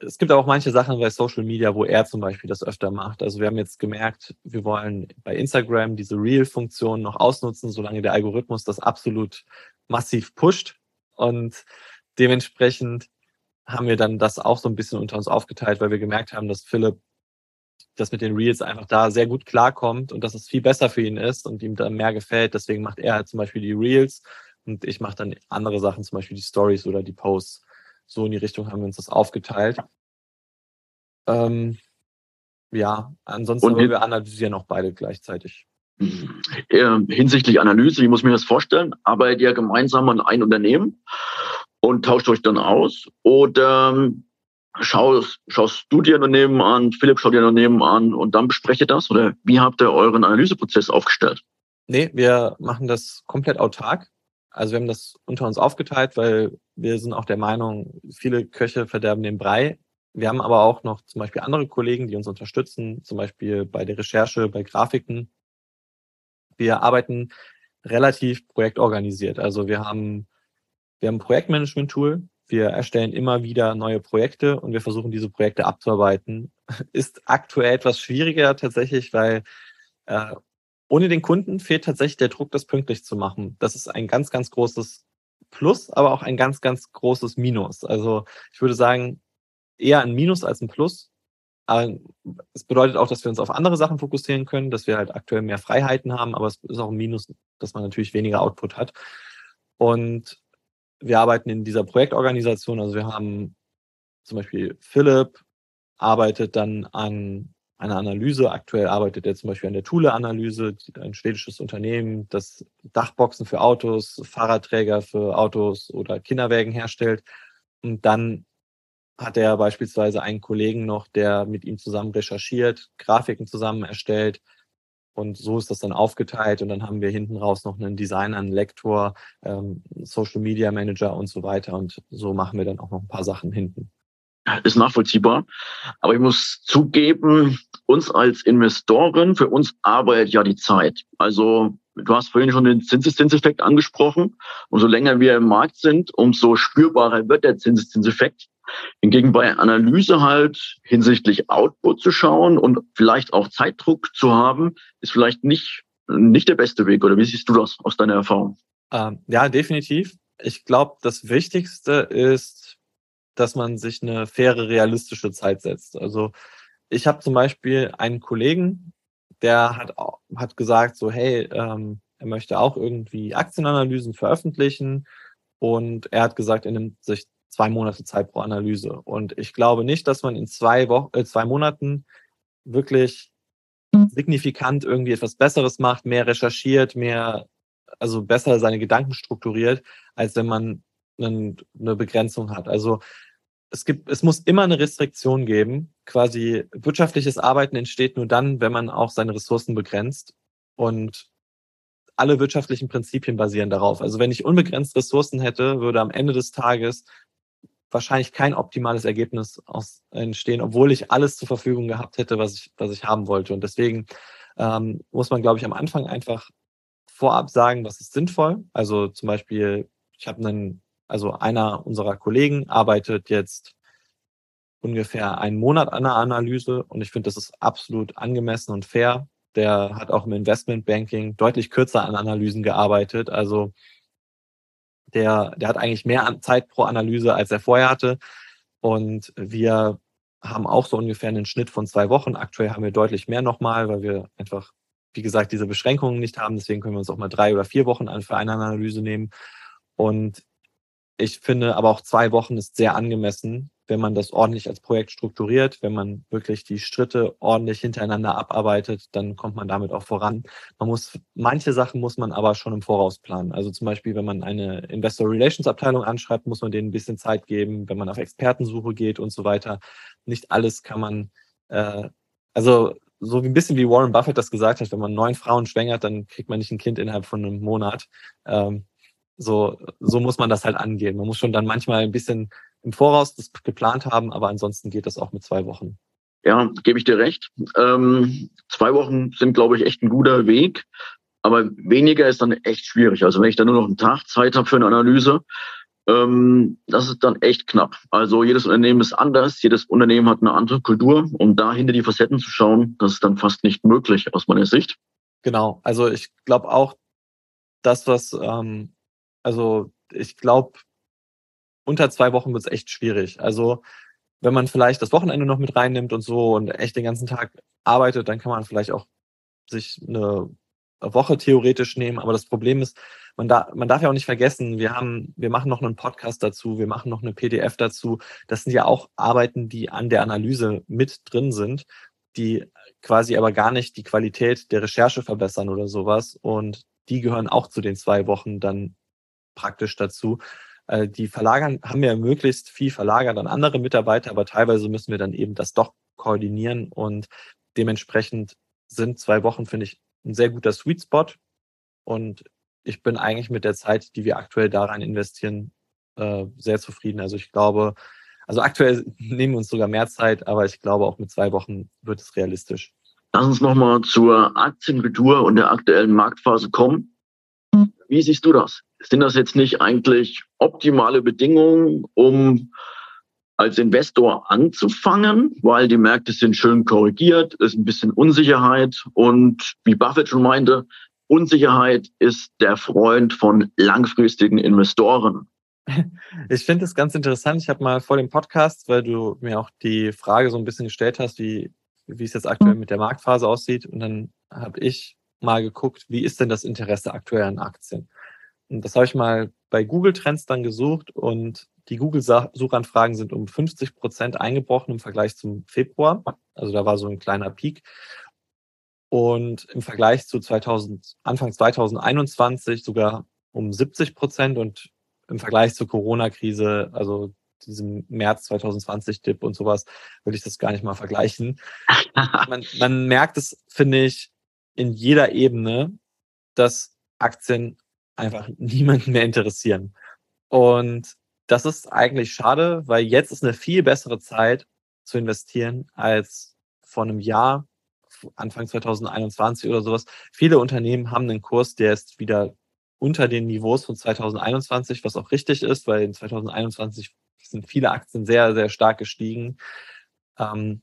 es gibt auch manche Sachen bei Social Media, wo er zum Beispiel das öfter macht. Also wir haben jetzt gemerkt, wir wollen bei Instagram diese Reel-Funktion noch ausnutzen, solange der Algorithmus das absolut massiv pusht. Und dementsprechend haben wir dann das auch so ein bisschen unter uns aufgeteilt, weil wir gemerkt haben, dass Philipp das mit den Reels einfach da sehr gut klarkommt und dass es viel besser für ihn ist und ihm dann mehr gefällt. Deswegen macht er halt zum Beispiel die Reels und ich mache dann andere Sachen, zum Beispiel die Stories oder die Posts. So in die Richtung haben wir uns das aufgeteilt. Ähm, ja, ansonsten Und wir analysieren auch beide gleichzeitig. Äh, hinsichtlich Analyse, wie muss ich mir das vorstellen? Arbeitet ihr gemeinsam an ein Unternehmen und tauscht euch dann aus? Oder ähm, schaust, schaust du dir Unternehmen an, Philipp schaut dir Unternehmen an und dann besprecht ihr das? Oder wie habt ihr euren Analyseprozess aufgestellt? Nee, wir machen das komplett autark. Also wir haben das unter uns aufgeteilt, weil wir sind auch der Meinung, viele Köche verderben den Brei. Wir haben aber auch noch zum Beispiel andere Kollegen, die uns unterstützen, zum Beispiel bei der Recherche, bei Grafiken. Wir arbeiten relativ projektorganisiert. Also wir haben, wir haben ein Projektmanagement-Tool. Wir erstellen immer wieder neue Projekte und wir versuchen diese Projekte abzuarbeiten. Ist aktuell etwas schwieriger tatsächlich, weil äh, ohne den Kunden fehlt tatsächlich der Druck, das pünktlich zu machen. Das ist ein ganz, ganz großes Plus, aber auch ein ganz, ganz großes Minus. Also ich würde sagen, eher ein Minus als ein Plus. Aber es bedeutet auch, dass wir uns auf andere Sachen fokussieren können, dass wir halt aktuell mehr Freiheiten haben, aber es ist auch ein Minus, dass man natürlich weniger Output hat. Und wir arbeiten in dieser Projektorganisation, also wir haben zum Beispiel Philipp arbeitet dann an eine Analyse. Aktuell arbeitet er zum Beispiel an der Thule-Analyse, ein schwedisches Unternehmen, das Dachboxen für Autos, Fahrradträger für Autos oder Kinderwägen herstellt. Und dann hat er beispielsweise einen Kollegen noch, der mit ihm zusammen recherchiert, Grafiken zusammen erstellt. Und so ist das dann aufgeteilt. Und dann haben wir hinten raus noch einen Designer, einen Lektor, ähm, Social Media Manager und so weiter. Und so machen wir dann auch noch ein paar Sachen hinten ist nachvollziehbar. Aber ich muss zugeben, uns als Investoren, für uns arbeitet ja die Zeit. Also du hast vorhin schon den Zinseszinseffekt angesprochen. Umso länger wir im Markt sind, umso spürbarer wird der Zinseszinseffekt. Hingegen bei Analyse halt hinsichtlich Output zu schauen und vielleicht auch Zeitdruck zu haben, ist vielleicht nicht, nicht der beste Weg. Oder wie siehst du das aus deiner Erfahrung? Ähm, ja, definitiv. Ich glaube, das Wichtigste ist, dass man sich eine faire, realistische Zeit setzt. Also ich habe zum Beispiel einen Kollegen, der hat, hat gesagt, so, hey, ähm, er möchte auch irgendwie Aktienanalysen veröffentlichen. Und er hat gesagt, er nimmt sich zwei Monate Zeit pro Analyse. Und ich glaube nicht, dass man in zwei Wochen, äh, zwei Monaten wirklich signifikant irgendwie etwas Besseres macht, mehr recherchiert, mehr, also besser seine Gedanken strukturiert, als wenn man eine, eine Begrenzung hat. Also es gibt, es muss immer eine Restriktion geben. Quasi wirtschaftliches Arbeiten entsteht nur dann, wenn man auch seine Ressourcen begrenzt. Und alle wirtschaftlichen Prinzipien basieren darauf. Also wenn ich unbegrenzt Ressourcen hätte, würde am Ende des Tages wahrscheinlich kein optimales Ergebnis aus, entstehen, obwohl ich alles zur Verfügung gehabt hätte, was ich, was ich haben wollte. Und deswegen ähm, muss man, glaube ich, am Anfang einfach vorab sagen, was ist sinnvoll. Also zum Beispiel, ich habe einen also einer unserer Kollegen arbeitet jetzt ungefähr einen Monat an der Analyse und ich finde, das ist absolut angemessen und fair. Der hat auch im Investmentbanking deutlich kürzer an Analysen gearbeitet. Also der, der hat eigentlich mehr Zeit pro Analyse, als er vorher hatte. Und wir haben auch so ungefähr einen Schnitt von zwei Wochen. Aktuell haben wir deutlich mehr nochmal, weil wir einfach, wie gesagt, diese Beschränkungen nicht haben. Deswegen können wir uns auch mal drei oder vier Wochen für eine Analyse nehmen. Und ich finde aber auch zwei Wochen ist sehr angemessen. Wenn man das ordentlich als Projekt strukturiert, wenn man wirklich die Schritte ordentlich hintereinander abarbeitet, dann kommt man damit auch voran. Man muss, manche Sachen muss man aber schon im Voraus planen. Also zum Beispiel, wenn man eine Investor Relations Abteilung anschreibt, muss man denen ein bisschen Zeit geben, wenn man auf Expertensuche geht und so weiter. Nicht alles kann man, äh, also so wie ein bisschen wie Warren Buffett das gesagt hat, wenn man neun Frauen schwängert, dann kriegt man nicht ein Kind innerhalb von einem Monat. Ähm, so, so muss man das halt angehen. Man muss schon dann manchmal ein bisschen im Voraus das geplant haben, aber ansonsten geht das auch mit zwei Wochen. Ja, gebe ich dir recht. Ähm, zwei Wochen sind, glaube ich, echt ein guter Weg. Aber weniger ist dann echt schwierig. Also wenn ich dann nur noch einen Tag Zeit habe für eine Analyse, ähm, das ist dann echt knapp. Also jedes Unternehmen ist anders, jedes Unternehmen hat eine andere Kultur. Um da hinter die Facetten zu schauen, das ist dann fast nicht möglich aus meiner Sicht. Genau. Also ich glaube auch, das, was, ähm, also ich glaube, unter zwei Wochen wird es echt schwierig. Also wenn man vielleicht das Wochenende noch mit reinnimmt und so und echt den ganzen Tag arbeitet, dann kann man vielleicht auch sich eine Woche theoretisch nehmen. Aber das Problem ist, man, da, man darf ja auch nicht vergessen, wir haben, wir machen noch einen Podcast dazu, wir machen noch eine PDF dazu. Das sind ja auch Arbeiten, die an der Analyse mit drin sind, die quasi aber gar nicht die Qualität der Recherche verbessern oder sowas. Und die gehören auch zu den zwei Wochen dann praktisch dazu. Äh, die verlagern, haben ja möglichst viel verlagert an andere Mitarbeiter, aber teilweise müssen wir dann eben das doch koordinieren und dementsprechend sind zwei Wochen, finde ich, ein sehr guter Sweet Spot. Und ich bin eigentlich mit der Zeit, die wir aktuell daran investieren, äh, sehr zufrieden. Also ich glaube, also aktuell nehmen wir uns sogar mehr Zeit, aber ich glaube, auch mit zwei Wochen wird es realistisch. Lass uns nochmal zur Aktienkultur und der aktuellen Marktphase kommen. Wie siehst du das? Sind das jetzt nicht eigentlich optimale Bedingungen, um als Investor anzufangen, weil die Märkte sind schön korrigiert, ist ein bisschen Unsicherheit und wie Buffett schon meinte, Unsicherheit ist der Freund von langfristigen Investoren. Ich finde es ganz interessant. Ich habe mal vor dem Podcast, weil du mir auch die Frage so ein bisschen gestellt hast, wie, wie es jetzt aktuell mit der Marktphase aussieht. Und dann habe ich mal geguckt, wie ist denn das Interesse aktuell an Aktien? Und das habe ich mal bei Google Trends dann gesucht und die Google-Suchanfragen sind um 50 Prozent eingebrochen im Vergleich zum Februar. Also da war so ein kleiner Peak. Und im Vergleich zu 2000, Anfang 2021 sogar um 70 Prozent und im Vergleich zur Corona-Krise, also diesem März 2020-Dip und sowas, würde ich das gar nicht mal vergleichen. man, man merkt es, finde ich, in jeder Ebene, dass Aktien einfach niemanden mehr interessieren. Und das ist eigentlich schade, weil jetzt ist eine viel bessere Zeit zu investieren als vor einem Jahr, Anfang 2021 oder sowas. Viele Unternehmen haben einen Kurs, der ist wieder unter den Niveaus von 2021, was auch richtig ist, weil in 2021 sind viele Aktien sehr, sehr stark gestiegen. Ähm,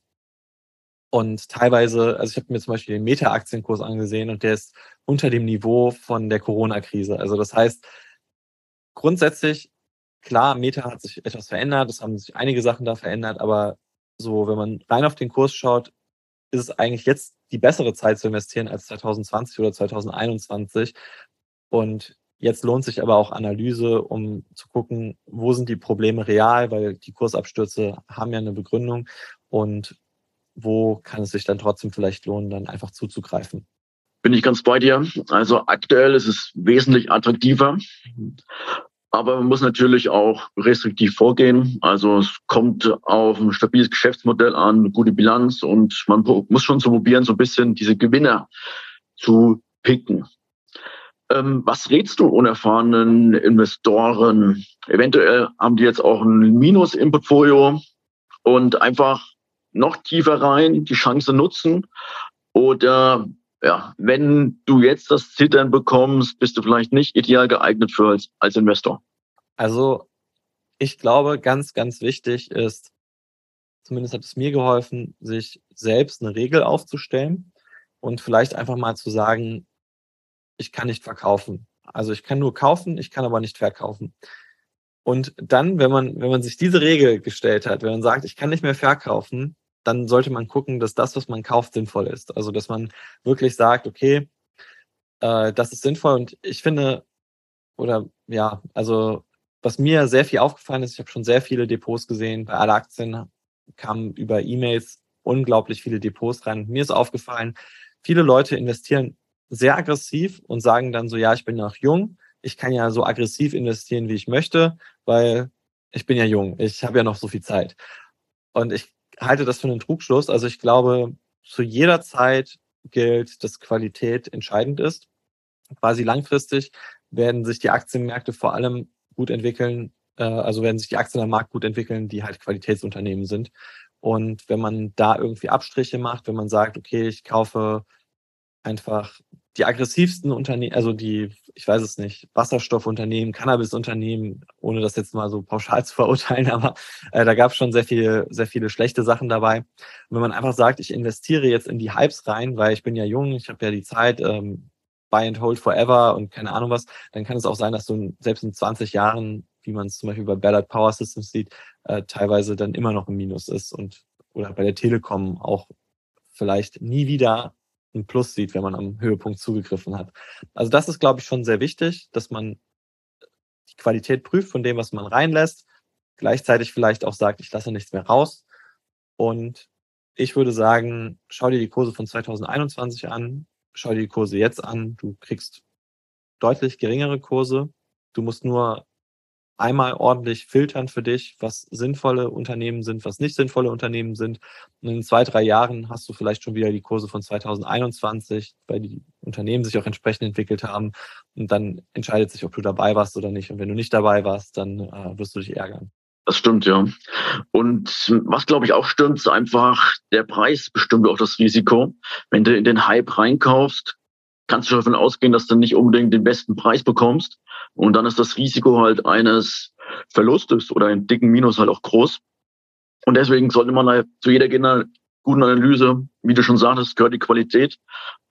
und teilweise, also ich habe mir zum Beispiel den Meta-Aktienkurs angesehen und der ist unter dem Niveau von der Corona-Krise. Also das heißt, grundsätzlich, klar, Meta hat sich etwas verändert, es haben sich einige Sachen da verändert, aber so, wenn man rein auf den Kurs schaut, ist es eigentlich jetzt die bessere Zeit zu investieren als 2020 oder 2021. Und jetzt lohnt sich aber auch Analyse, um zu gucken, wo sind die Probleme real, weil die Kursabstürze haben ja eine Begründung und wo kann es sich dann trotzdem vielleicht lohnen, dann einfach zuzugreifen? Bin ich ganz bei dir. Also aktuell ist es wesentlich attraktiver. Aber man muss natürlich auch restriktiv vorgehen. Also es kommt auf ein stabiles Geschäftsmodell an, eine gute Bilanz und man muss schon so probieren, so ein bisschen diese Gewinner zu picken. Ähm, was rätst du unerfahrenen Investoren? Eventuell haben die jetzt auch ein Minus im Portfolio und einfach noch tiefer rein, die Chance nutzen? Oder ja, wenn du jetzt das Zittern bekommst, bist du vielleicht nicht ideal geeignet für als, als Investor? Also ich glaube, ganz, ganz wichtig ist, zumindest hat es mir geholfen, sich selbst eine Regel aufzustellen und vielleicht einfach mal zu sagen, ich kann nicht verkaufen. Also ich kann nur kaufen, ich kann aber nicht verkaufen. Und dann, wenn man, wenn man sich diese Regel gestellt hat, wenn man sagt, ich kann nicht mehr verkaufen, dann sollte man gucken, dass das, was man kauft, sinnvoll ist. Also, dass man wirklich sagt, okay, äh, das ist sinnvoll. Und ich finde, oder ja, also was mir sehr viel aufgefallen ist, ich habe schon sehr viele Depots gesehen. Bei alle Aktien kamen über E-Mails unglaublich viele Depots rein. Mir ist aufgefallen, viele Leute investieren sehr aggressiv und sagen dann so, ja, ich bin noch jung, ich kann ja so aggressiv investieren, wie ich möchte, weil ich bin ja jung, ich habe ja noch so viel Zeit. Und ich halte das für einen Trugschluss. Also ich glaube, zu jeder Zeit gilt, dass Qualität entscheidend ist. Quasi langfristig werden sich die Aktienmärkte vor allem gut entwickeln, äh, also werden sich die Aktien am Markt gut entwickeln, die halt Qualitätsunternehmen sind. Und wenn man da irgendwie Abstriche macht, wenn man sagt, okay, ich kaufe einfach die aggressivsten Unternehmen, also die, ich weiß es nicht, Wasserstoffunternehmen, Cannabisunternehmen, ohne das jetzt mal so pauschal zu verurteilen, aber äh, da gab es schon sehr viele, sehr viele schlechte Sachen dabei. Und wenn man einfach sagt, ich investiere jetzt in die Hypes rein, weil ich bin ja jung, ich habe ja die Zeit, ähm, buy and hold forever und keine Ahnung was, dann kann es auch sein, dass du selbst in 20 Jahren, wie man es zum Beispiel bei Ballard Power Systems sieht, äh, teilweise dann immer noch im Minus ist und oder bei der Telekom auch vielleicht nie wieder ein Plus sieht, wenn man am Höhepunkt zugegriffen hat. Also das ist, glaube ich, schon sehr wichtig, dass man die Qualität prüft von dem, was man reinlässt, gleichzeitig vielleicht auch sagt, ich lasse nichts mehr raus. Und ich würde sagen, schau dir die Kurse von 2021 an, schau dir die Kurse jetzt an. Du kriegst deutlich geringere Kurse. Du musst nur einmal ordentlich filtern für dich, was sinnvolle Unternehmen sind, was nicht sinnvolle Unternehmen sind. Und in zwei, drei Jahren hast du vielleicht schon wieder die Kurse von 2021, weil die Unternehmen sich auch entsprechend entwickelt haben. Und dann entscheidet sich, ob du dabei warst oder nicht. Und wenn du nicht dabei warst, dann äh, wirst du dich ärgern. Das stimmt, ja. Und was, glaube ich, auch stimmt, ist einfach, der Preis bestimmt auch das Risiko. Wenn du in den Hype reinkaufst, kannst du davon ausgehen, dass du nicht unbedingt den besten Preis bekommst. Und dann ist das Risiko halt eines Verlustes oder einen dicken Minus halt auch groß. Und deswegen sollte man halt zu jeder guten Analyse, wie du schon sagtest, gehört die Qualität,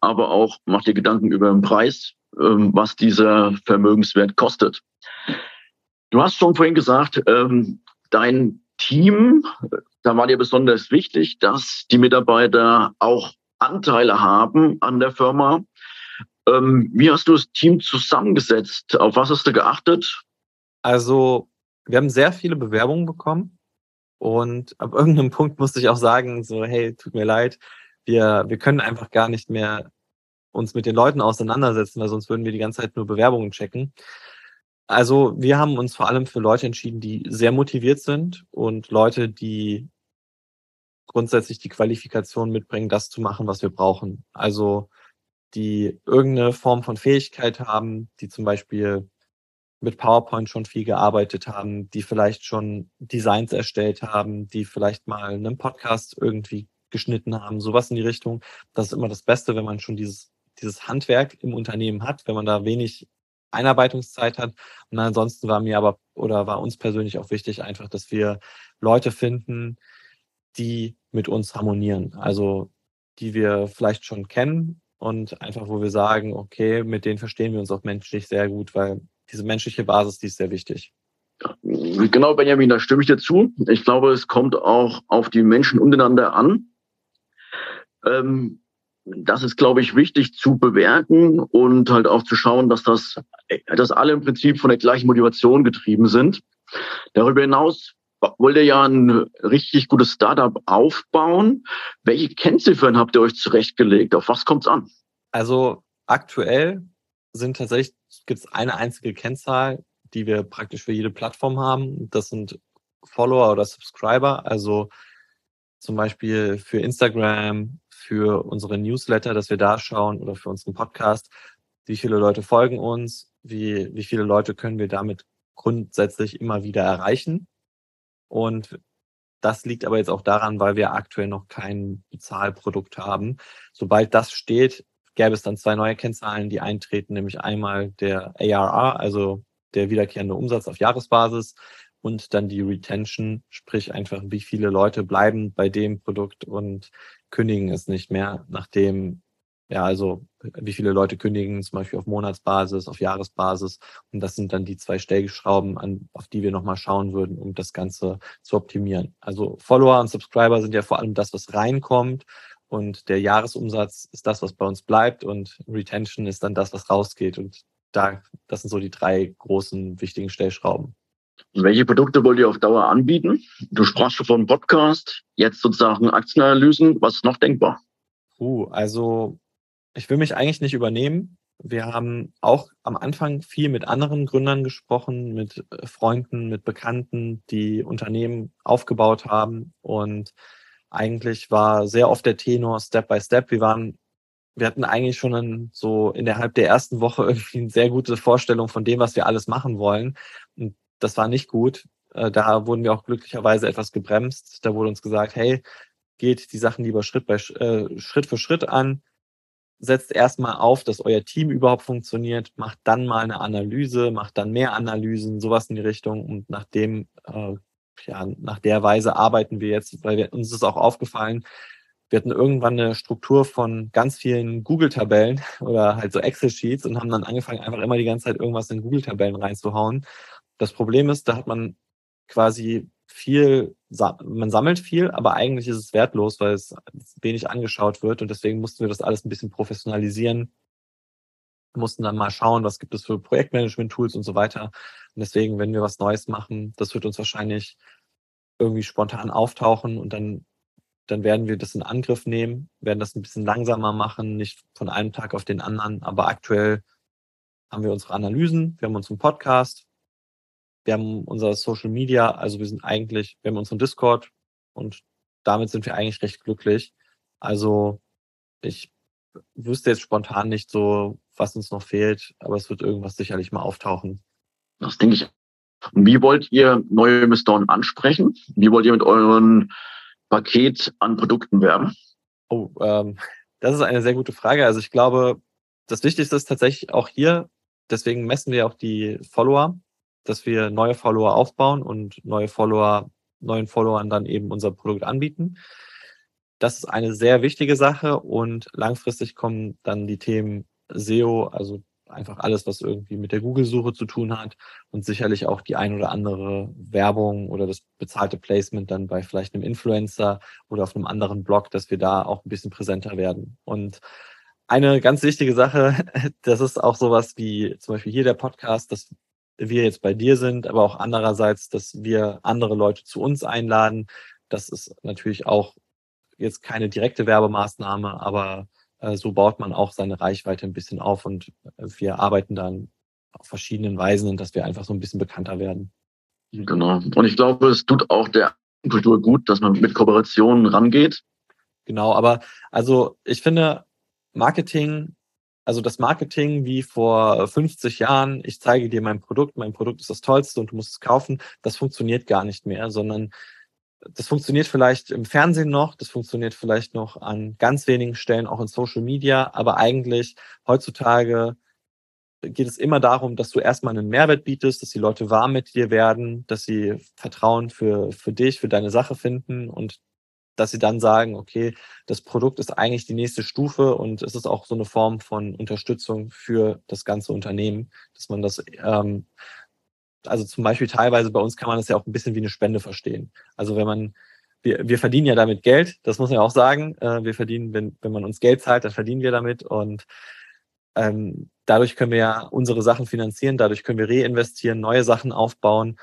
aber auch mach dir Gedanken über den Preis, ähm, was dieser Vermögenswert kostet. Du hast schon vorhin gesagt, ähm, dein Team, da war dir besonders wichtig, dass die Mitarbeiter auch Anteile haben an der Firma. Ähm, wie hast du das Team zusammengesetzt? Auf was hast du geachtet? Also, wir haben sehr viele Bewerbungen bekommen und ab irgendeinem Punkt musste ich auch sagen, so, hey, tut mir leid, wir, wir können einfach gar nicht mehr uns mit den Leuten auseinandersetzen, weil sonst würden wir die ganze Zeit nur Bewerbungen checken. Also wir haben uns vor allem für Leute entschieden, die sehr motiviert sind und Leute, die grundsätzlich die Qualifikation mitbringen, das zu machen, was wir brauchen. Also die irgendeine Form von Fähigkeit haben, die zum Beispiel mit PowerPoint schon viel gearbeitet haben, die vielleicht schon Designs erstellt haben, die vielleicht mal einen Podcast irgendwie geschnitten haben, sowas in die Richtung. Das ist immer das Beste, wenn man schon dieses, dieses Handwerk im Unternehmen hat, wenn man da wenig Einarbeitungszeit hat. Und ansonsten war mir aber oder war uns persönlich auch wichtig einfach, dass wir Leute finden, die mit uns harmonieren. Also die wir vielleicht schon kennen und einfach, wo wir sagen, okay, mit denen verstehen wir uns auch menschlich sehr gut, weil diese menschliche Basis, die ist sehr wichtig. Genau, Benjamin, da stimme ich dir zu. Ich glaube, es kommt auch auf die Menschen untereinander an. Ähm, das ist, glaube ich, wichtig zu bewerten und halt auch zu schauen, dass das, dass alle im Prinzip von der gleichen Motivation getrieben sind. Darüber hinaus wollt ihr ja ein richtig gutes Startup aufbauen. Welche Kennziffern habt ihr euch zurechtgelegt? Auf was kommt es an? Also aktuell sind tatsächlich, gibt es eine einzige Kennzahl, die wir praktisch für jede Plattform haben. Das sind Follower oder Subscriber. Also zum Beispiel für Instagram, für unsere Newsletter, dass wir da schauen oder für unseren Podcast, wie viele Leute folgen uns, wie, wie viele Leute können wir damit grundsätzlich immer wieder erreichen. Und das liegt aber jetzt auch daran, weil wir aktuell noch kein Bezahlprodukt haben. Sobald das steht, gäbe es dann zwei neue Kennzahlen, die eintreten, nämlich einmal der ARR, also der wiederkehrende Umsatz auf Jahresbasis und dann die Retention, sprich einfach, wie viele Leute bleiben bei dem Produkt und kündigen es nicht mehr, nachdem, ja, also wie viele Leute kündigen zum Beispiel auf Monatsbasis, auf Jahresbasis. Und das sind dann die zwei Stellschrauben, an, auf die wir nochmal schauen würden, um das Ganze zu optimieren. Also Follower und Subscriber sind ja vor allem das, was reinkommt. Und der Jahresumsatz ist das, was bei uns bleibt. Und Retention ist dann das, was rausgeht. Und da, das sind so die drei großen, wichtigen Stellschrauben. Welche Produkte wollt ihr auf Dauer anbieten? Du sprachst schon von Podcast, jetzt sozusagen Aktienanalysen. Was ist noch denkbar? Uh, also ich will mich eigentlich nicht übernehmen. Wir haben auch am Anfang viel mit anderen Gründern gesprochen, mit äh, Freunden, mit Bekannten, die Unternehmen aufgebaut haben. Und eigentlich war sehr oft der Tenor Step by Step. Wir waren, wir hatten eigentlich schon ein, so innerhalb der ersten Woche irgendwie eine sehr gute Vorstellung von dem, was wir alles machen wollen. Und das war nicht gut. Äh, da wurden wir auch glücklicherweise etwas gebremst. Da wurde uns gesagt, hey, geht die Sachen lieber Schritt, bei, äh, Schritt für Schritt an setzt erstmal auf, dass euer Team überhaupt funktioniert, macht dann mal eine Analyse, macht dann mehr Analysen, sowas in die Richtung. Und nach dem, äh, ja, nach der Weise arbeiten wir jetzt, weil wir, uns ist auch aufgefallen, wir hatten irgendwann eine Struktur von ganz vielen Google-Tabellen oder halt so Excel-Sheets und haben dann angefangen, einfach immer die ganze Zeit irgendwas in Google-Tabellen reinzuhauen. Das Problem ist, da hat man quasi viel, man sammelt viel, aber eigentlich ist es wertlos, weil es wenig angeschaut wird und deswegen mussten wir das alles ein bisschen professionalisieren, mussten dann mal schauen, was gibt es für Projektmanagement-Tools und so weiter. Und deswegen, wenn wir was Neues machen, das wird uns wahrscheinlich irgendwie spontan auftauchen und dann, dann werden wir das in Angriff nehmen, werden das ein bisschen langsamer machen, nicht von einem Tag auf den anderen, aber aktuell haben wir unsere Analysen, wir haben unseren Podcast, wir haben unser Social Media, also wir sind eigentlich, wir haben unseren Discord und damit sind wir eigentlich recht glücklich. Also ich wüsste jetzt spontan nicht so, was uns noch fehlt, aber es wird irgendwas sicherlich mal auftauchen. Das denke ich. Wie wollt ihr neue Investoren ansprechen? Wie wollt ihr mit eurem Paket an Produkten werben? Oh, ähm, das ist eine sehr gute Frage. Also ich glaube, das Wichtigste ist tatsächlich auch hier, deswegen messen wir auch die Follower dass wir neue Follower aufbauen und neue Follower, neuen Followern dann eben unser Produkt anbieten. Das ist eine sehr wichtige Sache und langfristig kommen dann die Themen SEO, also einfach alles, was irgendwie mit der Google-Suche zu tun hat und sicherlich auch die ein oder andere Werbung oder das bezahlte Placement dann bei vielleicht einem Influencer oder auf einem anderen Blog, dass wir da auch ein bisschen präsenter werden. Und eine ganz wichtige Sache, das ist auch sowas wie zum Beispiel hier der Podcast, dass wir jetzt bei dir sind, aber auch andererseits, dass wir andere Leute zu uns einladen. Das ist natürlich auch jetzt keine direkte Werbemaßnahme, aber äh, so baut man auch seine Reichweite ein bisschen auf und wir arbeiten dann auf verschiedenen Weisen, dass wir einfach so ein bisschen bekannter werden. Genau. Und ich glaube, es tut auch der Kultur gut, dass man mit Kooperationen rangeht. Genau, aber also ich finde, Marketing also das Marketing wie vor 50 Jahren, ich zeige dir mein Produkt, mein Produkt ist das Tollste und du musst es kaufen, das funktioniert gar nicht mehr, sondern das funktioniert vielleicht im Fernsehen noch, das funktioniert vielleicht noch an ganz wenigen Stellen auch in Social Media, aber eigentlich heutzutage geht es immer darum, dass du erstmal einen Mehrwert bietest, dass die Leute warm mit dir werden, dass sie Vertrauen für, für dich, für deine Sache finden und dass sie dann sagen, okay, das Produkt ist eigentlich die nächste Stufe und es ist auch so eine Form von Unterstützung für das ganze Unternehmen, dass man das, ähm, also zum Beispiel teilweise bei uns kann man das ja auch ein bisschen wie eine Spende verstehen. Also wenn man, wir, wir verdienen ja damit Geld, das muss man ja auch sagen. Äh, wir verdienen, wenn, wenn man uns Geld zahlt, dann verdienen wir damit und ähm, dadurch können wir ja unsere Sachen finanzieren, dadurch können wir reinvestieren, neue Sachen aufbauen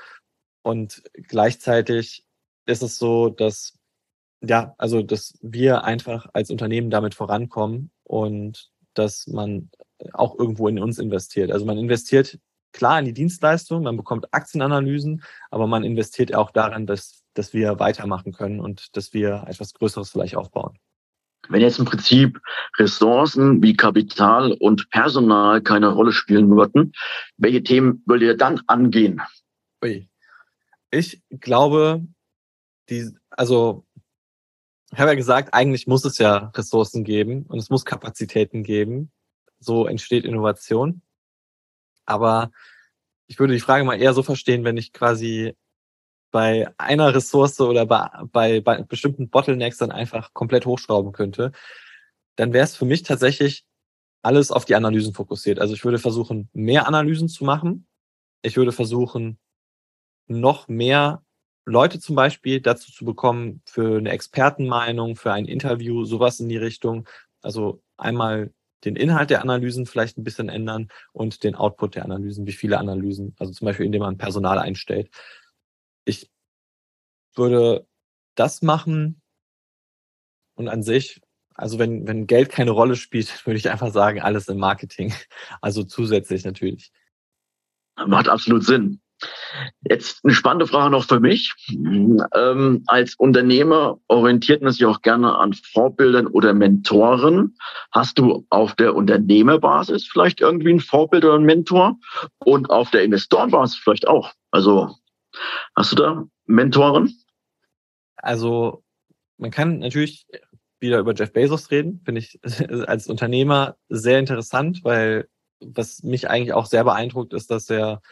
und gleichzeitig ist es so, dass ja, also dass wir einfach als Unternehmen damit vorankommen und dass man auch irgendwo in uns investiert. Also man investiert klar in die Dienstleistung, man bekommt Aktienanalysen, aber man investiert auch daran, dass, dass wir weitermachen können und dass wir etwas Größeres vielleicht aufbauen. Wenn jetzt im Prinzip Ressourcen wie Kapital und Personal keine Rolle spielen würden, welche Themen würdet ihr dann angehen? Ich glaube, die, also ich habe ja gesagt, eigentlich muss es ja Ressourcen geben und es muss Kapazitäten geben. So entsteht Innovation. Aber ich würde die Frage mal eher so verstehen, wenn ich quasi bei einer Ressource oder bei, bei, bei bestimmten Bottlenecks dann einfach komplett hochschrauben könnte, dann wäre es für mich tatsächlich alles auf die Analysen fokussiert. Also ich würde versuchen, mehr Analysen zu machen. Ich würde versuchen, noch mehr Leute zum Beispiel dazu zu bekommen für eine Expertenmeinung, für ein Interview, sowas in die Richtung. Also einmal den Inhalt der Analysen vielleicht ein bisschen ändern und den Output der Analysen, wie viele Analysen, also zum Beispiel indem man Personal einstellt. Ich würde das machen und an sich, also wenn, wenn Geld keine Rolle spielt, würde ich einfach sagen, alles im Marketing. Also zusätzlich natürlich. Macht absolut Sinn. Jetzt eine spannende Frage noch für mich. Ähm, als Unternehmer orientiert man sich auch gerne an Vorbildern oder Mentoren. Hast du auf der Unternehmerbasis vielleicht irgendwie ein Vorbild oder einen Mentor? Und auf der Investorenbasis vielleicht auch? Also hast du da Mentoren? Also man kann natürlich wieder über Jeff Bezos reden, finde ich als Unternehmer sehr interessant, weil was mich eigentlich auch sehr beeindruckt, ist, dass er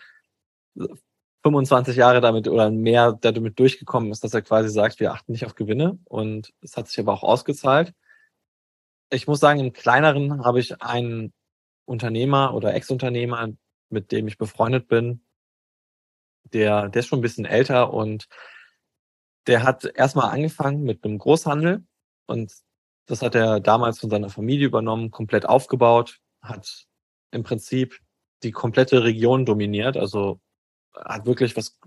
25 Jahre damit oder mehr damit durchgekommen ist, dass er quasi sagt, wir achten nicht auf Gewinne. Und es hat sich aber auch ausgezahlt. Ich muss sagen, im kleineren habe ich einen Unternehmer oder Ex-Unternehmer, mit dem ich befreundet bin, der, der ist schon ein bisschen älter und der hat erstmal angefangen mit einem Großhandel. Und das hat er damals von seiner Familie übernommen, komplett aufgebaut, hat im Prinzip die komplette Region dominiert, also hat wirklich was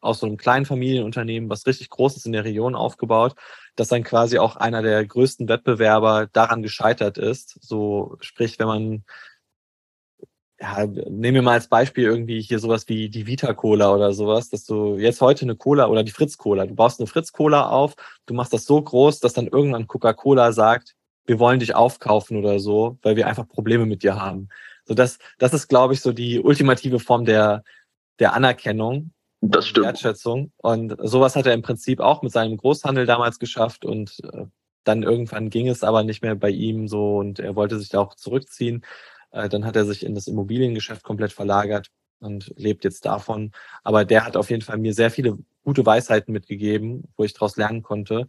aus so einem kleinen Familienunternehmen, was richtig Großes in der Region aufgebaut, dass dann quasi auch einer der größten Wettbewerber daran gescheitert ist. So, sprich, wenn man, ja, nehmen wir mal als Beispiel irgendwie hier sowas wie die Vita Cola oder sowas, dass du jetzt heute eine Cola oder die Fritz Cola, du baust eine Fritz Cola auf, du machst das so groß, dass dann irgendwann Coca-Cola sagt, wir wollen dich aufkaufen oder so, weil wir einfach Probleme mit dir haben. So das, das ist, glaube ich, so die ultimative Form der, der Anerkennung. Das stimmt. Wertschätzung. Und sowas hat er im Prinzip auch mit seinem Großhandel damals geschafft und äh, dann irgendwann ging es aber nicht mehr bei ihm so und er wollte sich da auch zurückziehen. Äh, dann hat er sich in das Immobiliengeschäft komplett verlagert und lebt jetzt davon. Aber der hat auf jeden Fall mir sehr viele gute Weisheiten mitgegeben, wo ich daraus lernen konnte.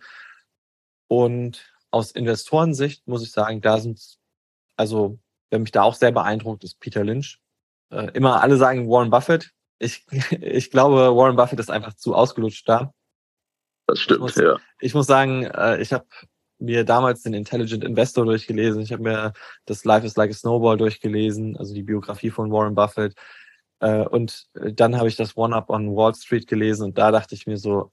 Und aus Investorensicht muss ich sagen, da sind, also wer mich da auch sehr beeindruckt, ist Peter Lynch. Äh, immer alle sagen Warren Buffett. Ich, ich glaube, Warren Buffett ist einfach zu ausgelutscht da. Das stimmt, ich muss, ja. Ich muss sagen, äh, ich habe mir damals den Intelligent Investor durchgelesen. Ich habe mir das Life is Like a Snowball durchgelesen, also die Biografie von Warren Buffett. Äh, und dann habe ich das One Up on Wall Street gelesen und da dachte ich mir so,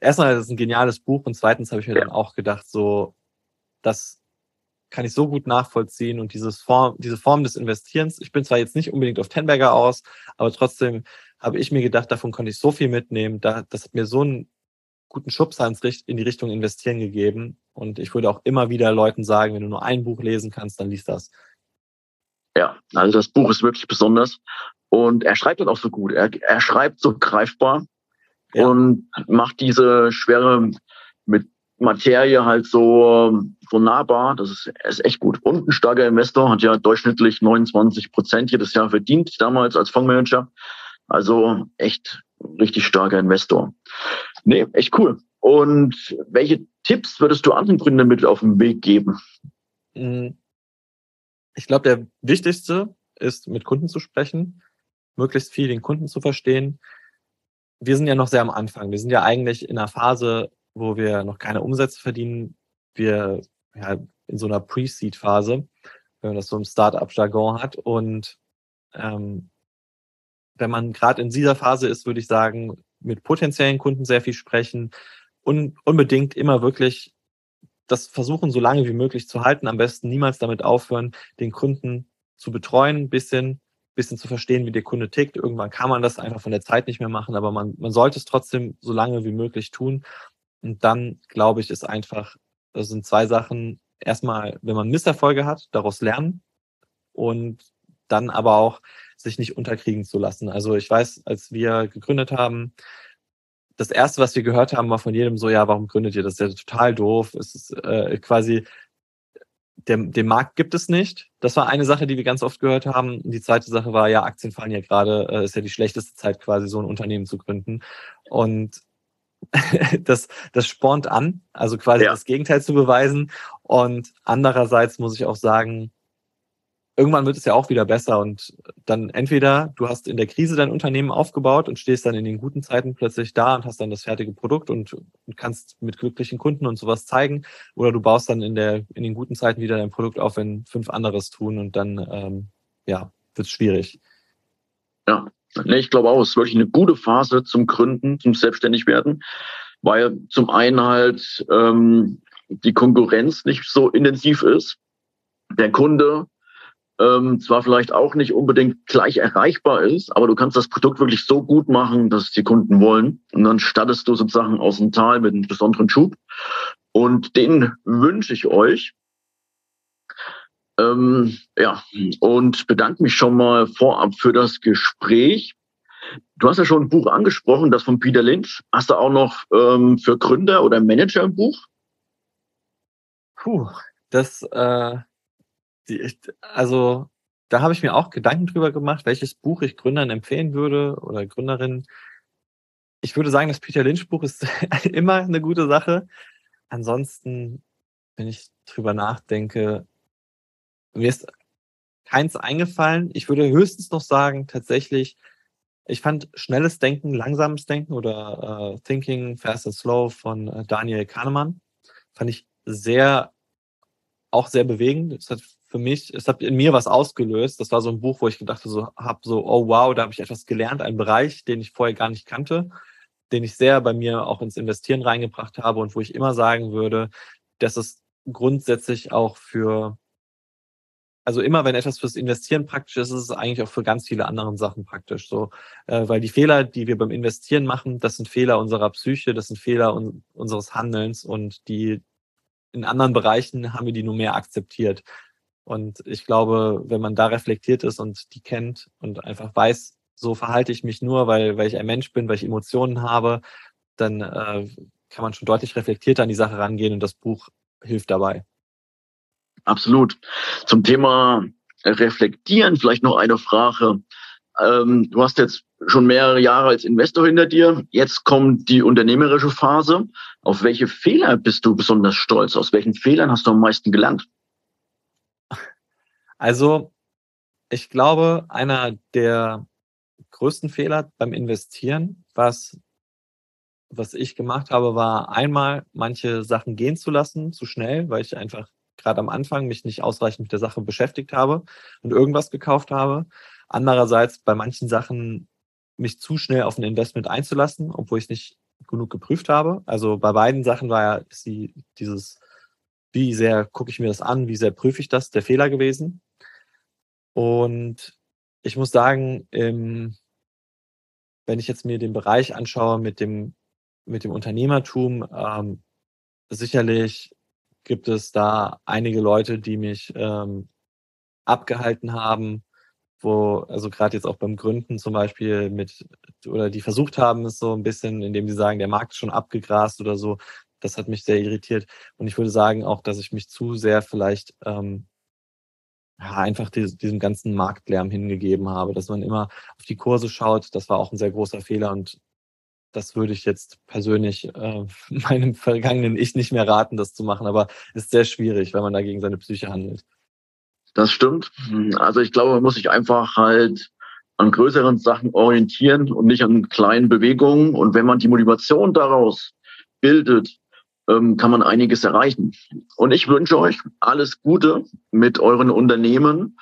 erstmal, das ist ein geniales Buch und zweitens habe ich mir ja. dann auch gedacht, so, das kann ich so gut nachvollziehen und dieses Form, diese Form des Investierens, ich bin zwar jetzt nicht unbedingt auf Tenberger aus, aber trotzdem habe ich mir gedacht, davon konnte ich so viel mitnehmen. Da, das hat mir so einen guten Schubser in die Richtung Investieren gegeben. Und ich würde auch immer wieder Leuten sagen, wenn du nur ein Buch lesen kannst, dann liest das. Ja, also das Buch ist wirklich besonders. Und er schreibt dann auch so gut. Er, er schreibt so greifbar ja. und macht diese schwere mit Materie halt so, so nahbar. Das ist, ist echt gut. Und ein starker Investor hat ja durchschnittlich 29 Prozent jedes Jahr verdient, damals als Fondsmanager. Also echt richtig starker Investor. Nee, echt cool. Und welche Tipps würdest du anderen Gründern mit auf den Weg geben? Hm. Ich glaube, der wichtigste ist, mit Kunden zu sprechen, möglichst viel den Kunden zu verstehen. Wir sind ja noch sehr am Anfang. Wir sind ja eigentlich in einer Phase, wo wir noch keine Umsätze verdienen. Wir ja, in so einer Pre-Seed-Phase, wenn man das so im Startup-Jargon hat. Und ähm, wenn man gerade in dieser Phase ist, würde ich sagen, mit potenziellen Kunden sehr viel sprechen und unbedingt immer wirklich das versuchen, so lange wie möglich zu halten. Am besten niemals damit aufhören, den Kunden zu betreuen, ein bisschen, bisschen zu verstehen, wie der Kunde tickt. Irgendwann kann man das einfach von der Zeit nicht mehr machen, aber man, man sollte es trotzdem so lange wie möglich tun. Und dann, glaube ich, ist einfach, das sind zwei Sachen. Erstmal, wenn man Misserfolge hat, daraus lernen und dann aber auch sich nicht unterkriegen zu lassen. Also ich weiß, als wir gegründet haben, das erste, was wir gehört haben, war von jedem so, ja, warum gründet ihr das? Das ist ja total doof. Es ist äh, quasi, der, den Markt gibt es nicht. Das war eine Sache, die wir ganz oft gehört haben. Die zweite Sache war, ja, Aktien fallen ja gerade, äh, ist ja die schlechteste Zeit quasi, so ein Unternehmen zu gründen. Und das, das spornt an, also quasi ja. das Gegenteil zu beweisen. Und andererseits muss ich auch sagen, irgendwann wird es ja auch wieder besser und dann entweder du hast in der Krise dein Unternehmen aufgebaut und stehst dann in den guten Zeiten plötzlich da und hast dann das fertige Produkt und, und kannst mit glücklichen Kunden und sowas zeigen oder du baust dann in der in den guten Zeiten wieder dein Produkt auf, wenn fünf anderes tun und dann ähm, ja wird es schwierig. Ja, nee, ich glaube auch, es ist wirklich eine gute Phase zum Gründen, zum Selbstständigwerden, weil zum einen halt ähm, die Konkurrenz nicht so intensiv ist. Der Kunde ähm, zwar vielleicht auch nicht unbedingt gleich erreichbar ist, aber du kannst das Produkt wirklich so gut machen, dass die Kunden wollen. Und dann stattest du sozusagen aus dem Tal mit einem besonderen Schub. Und den wünsche ich euch. Ähm, ja, und bedanke mich schon mal vorab für das Gespräch. Du hast ja schon ein Buch angesprochen, das von Peter Lynch. Hast du auch noch ähm, für Gründer oder Manager ein Buch? Puh, das, äh, die, also da habe ich mir auch Gedanken drüber gemacht, welches Buch ich Gründern empfehlen würde oder Gründerinnen. Ich würde sagen, das Peter Lynch Buch ist immer eine gute Sache. Ansonsten, wenn ich drüber nachdenke, mir ist keins eingefallen. Ich würde höchstens noch sagen, tatsächlich, ich fand schnelles Denken, langsames Denken oder äh, Thinking Fast and Slow von äh, Daniel Kahnemann. Fand ich sehr, auch sehr bewegend. Es hat für mich, es hat in mir was ausgelöst. Das war so ein Buch, wo ich gedacht so, habe so, oh wow, da habe ich etwas gelernt, einen Bereich, den ich vorher gar nicht kannte, den ich sehr bei mir auch ins Investieren reingebracht habe und wo ich immer sagen würde, dass es grundsätzlich auch für also immer wenn etwas fürs Investieren praktisch ist, ist es eigentlich auch für ganz viele andere Sachen praktisch. So, äh, weil die Fehler, die wir beim Investieren machen, das sind Fehler unserer Psyche, das sind Fehler un unseres Handelns und die in anderen Bereichen haben wir die nur mehr akzeptiert. Und ich glaube, wenn man da reflektiert ist und die kennt und einfach weiß, so verhalte ich mich nur, weil, weil ich ein Mensch bin, weil ich Emotionen habe, dann äh, kann man schon deutlich reflektierter an die Sache rangehen und das Buch hilft dabei. Absolut. Zum Thema Reflektieren vielleicht noch eine Frage. Ähm, du hast jetzt schon mehrere Jahre als Investor hinter dir. Jetzt kommt die unternehmerische Phase. Auf welche Fehler bist du besonders stolz? Aus welchen Fehlern hast du am meisten gelernt? Also, ich glaube, einer der größten Fehler beim Investieren, was, was ich gemacht habe, war einmal manche Sachen gehen zu lassen, zu schnell, weil ich einfach gerade am Anfang mich nicht ausreichend mit der Sache beschäftigt habe und irgendwas gekauft habe. Andererseits bei manchen Sachen mich zu schnell auf ein Investment einzulassen, obwohl ich nicht genug geprüft habe. Also bei beiden Sachen war ja sie, dieses, wie sehr gucke ich mir das an, wie sehr prüfe ich das, der Fehler gewesen. Und ich muss sagen, im, wenn ich jetzt mir den Bereich anschaue mit dem, mit dem Unternehmertum, ähm, sicherlich gibt es da einige Leute, die mich ähm, abgehalten haben, wo, also gerade jetzt auch beim Gründen zum Beispiel mit, oder die versucht haben, es so ein bisschen, indem sie sagen, der Markt ist schon abgegrast oder so. Das hat mich sehr irritiert. Und ich würde sagen auch, dass ich mich zu sehr vielleicht ähm, ja, einfach die, diesem ganzen Marktlärm hingegeben habe, dass man immer auf die Kurse schaut. Das war auch ein sehr großer Fehler und das würde ich jetzt persönlich äh, meinem vergangenen Ich nicht mehr raten, das zu machen. Aber ist sehr schwierig, wenn man da gegen seine Psyche handelt. Das stimmt. Also ich glaube, man muss sich einfach halt an größeren Sachen orientieren und nicht an kleinen Bewegungen. Und wenn man die Motivation daraus bildet, ähm, kann man einiges erreichen. Und ich wünsche euch alles Gute mit euren Unternehmen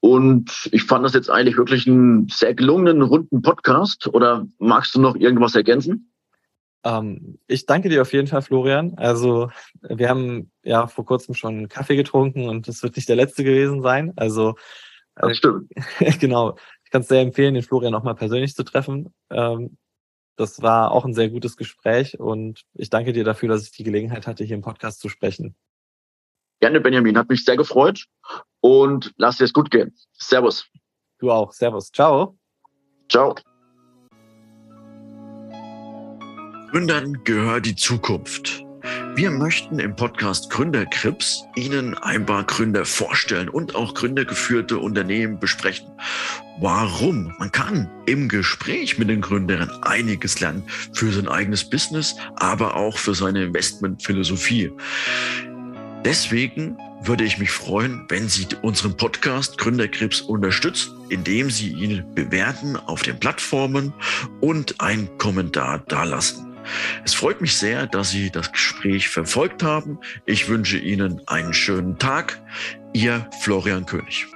und ich fand das jetzt eigentlich wirklich einen sehr gelungenen, runden Podcast. Oder magst du noch irgendwas ergänzen? Ähm, ich danke dir auf jeden Fall, Florian. Also wir haben ja vor kurzem schon Kaffee getrunken und es wird nicht der letzte gewesen sein. Also äh, das stimmt. genau. Ich kann es sehr empfehlen, den Florian nochmal persönlich zu treffen. Ähm, das war auch ein sehr gutes Gespräch und ich danke dir dafür, dass ich die Gelegenheit hatte, hier im Podcast zu sprechen. Gerne, Benjamin. Hat mich sehr gefreut und lass dir es gut gehen. Servus. Du auch. Servus. Ciao. Ciao. Gründern gehört die Zukunft. Wir möchten im Podcast Gründerkrips Ihnen ein paar Gründer vorstellen und auch gründergeführte Unternehmen besprechen. Warum? Man kann im Gespräch mit den Gründern einiges lernen für sein eigenes Business, aber auch für seine Investmentphilosophie. Deswegen würde ich mich freuen, wenn Sie unseren Podcast Gründerkrebs unterstützen, indem Sie ihn bewerten auf den Plattformen und einen Kommentar dalassen. Es freut mich sehr, dass Sie das Gespräch verfolgt haben. Ich wünsche Ihnen einen schönen Tag. Ihr Florian König.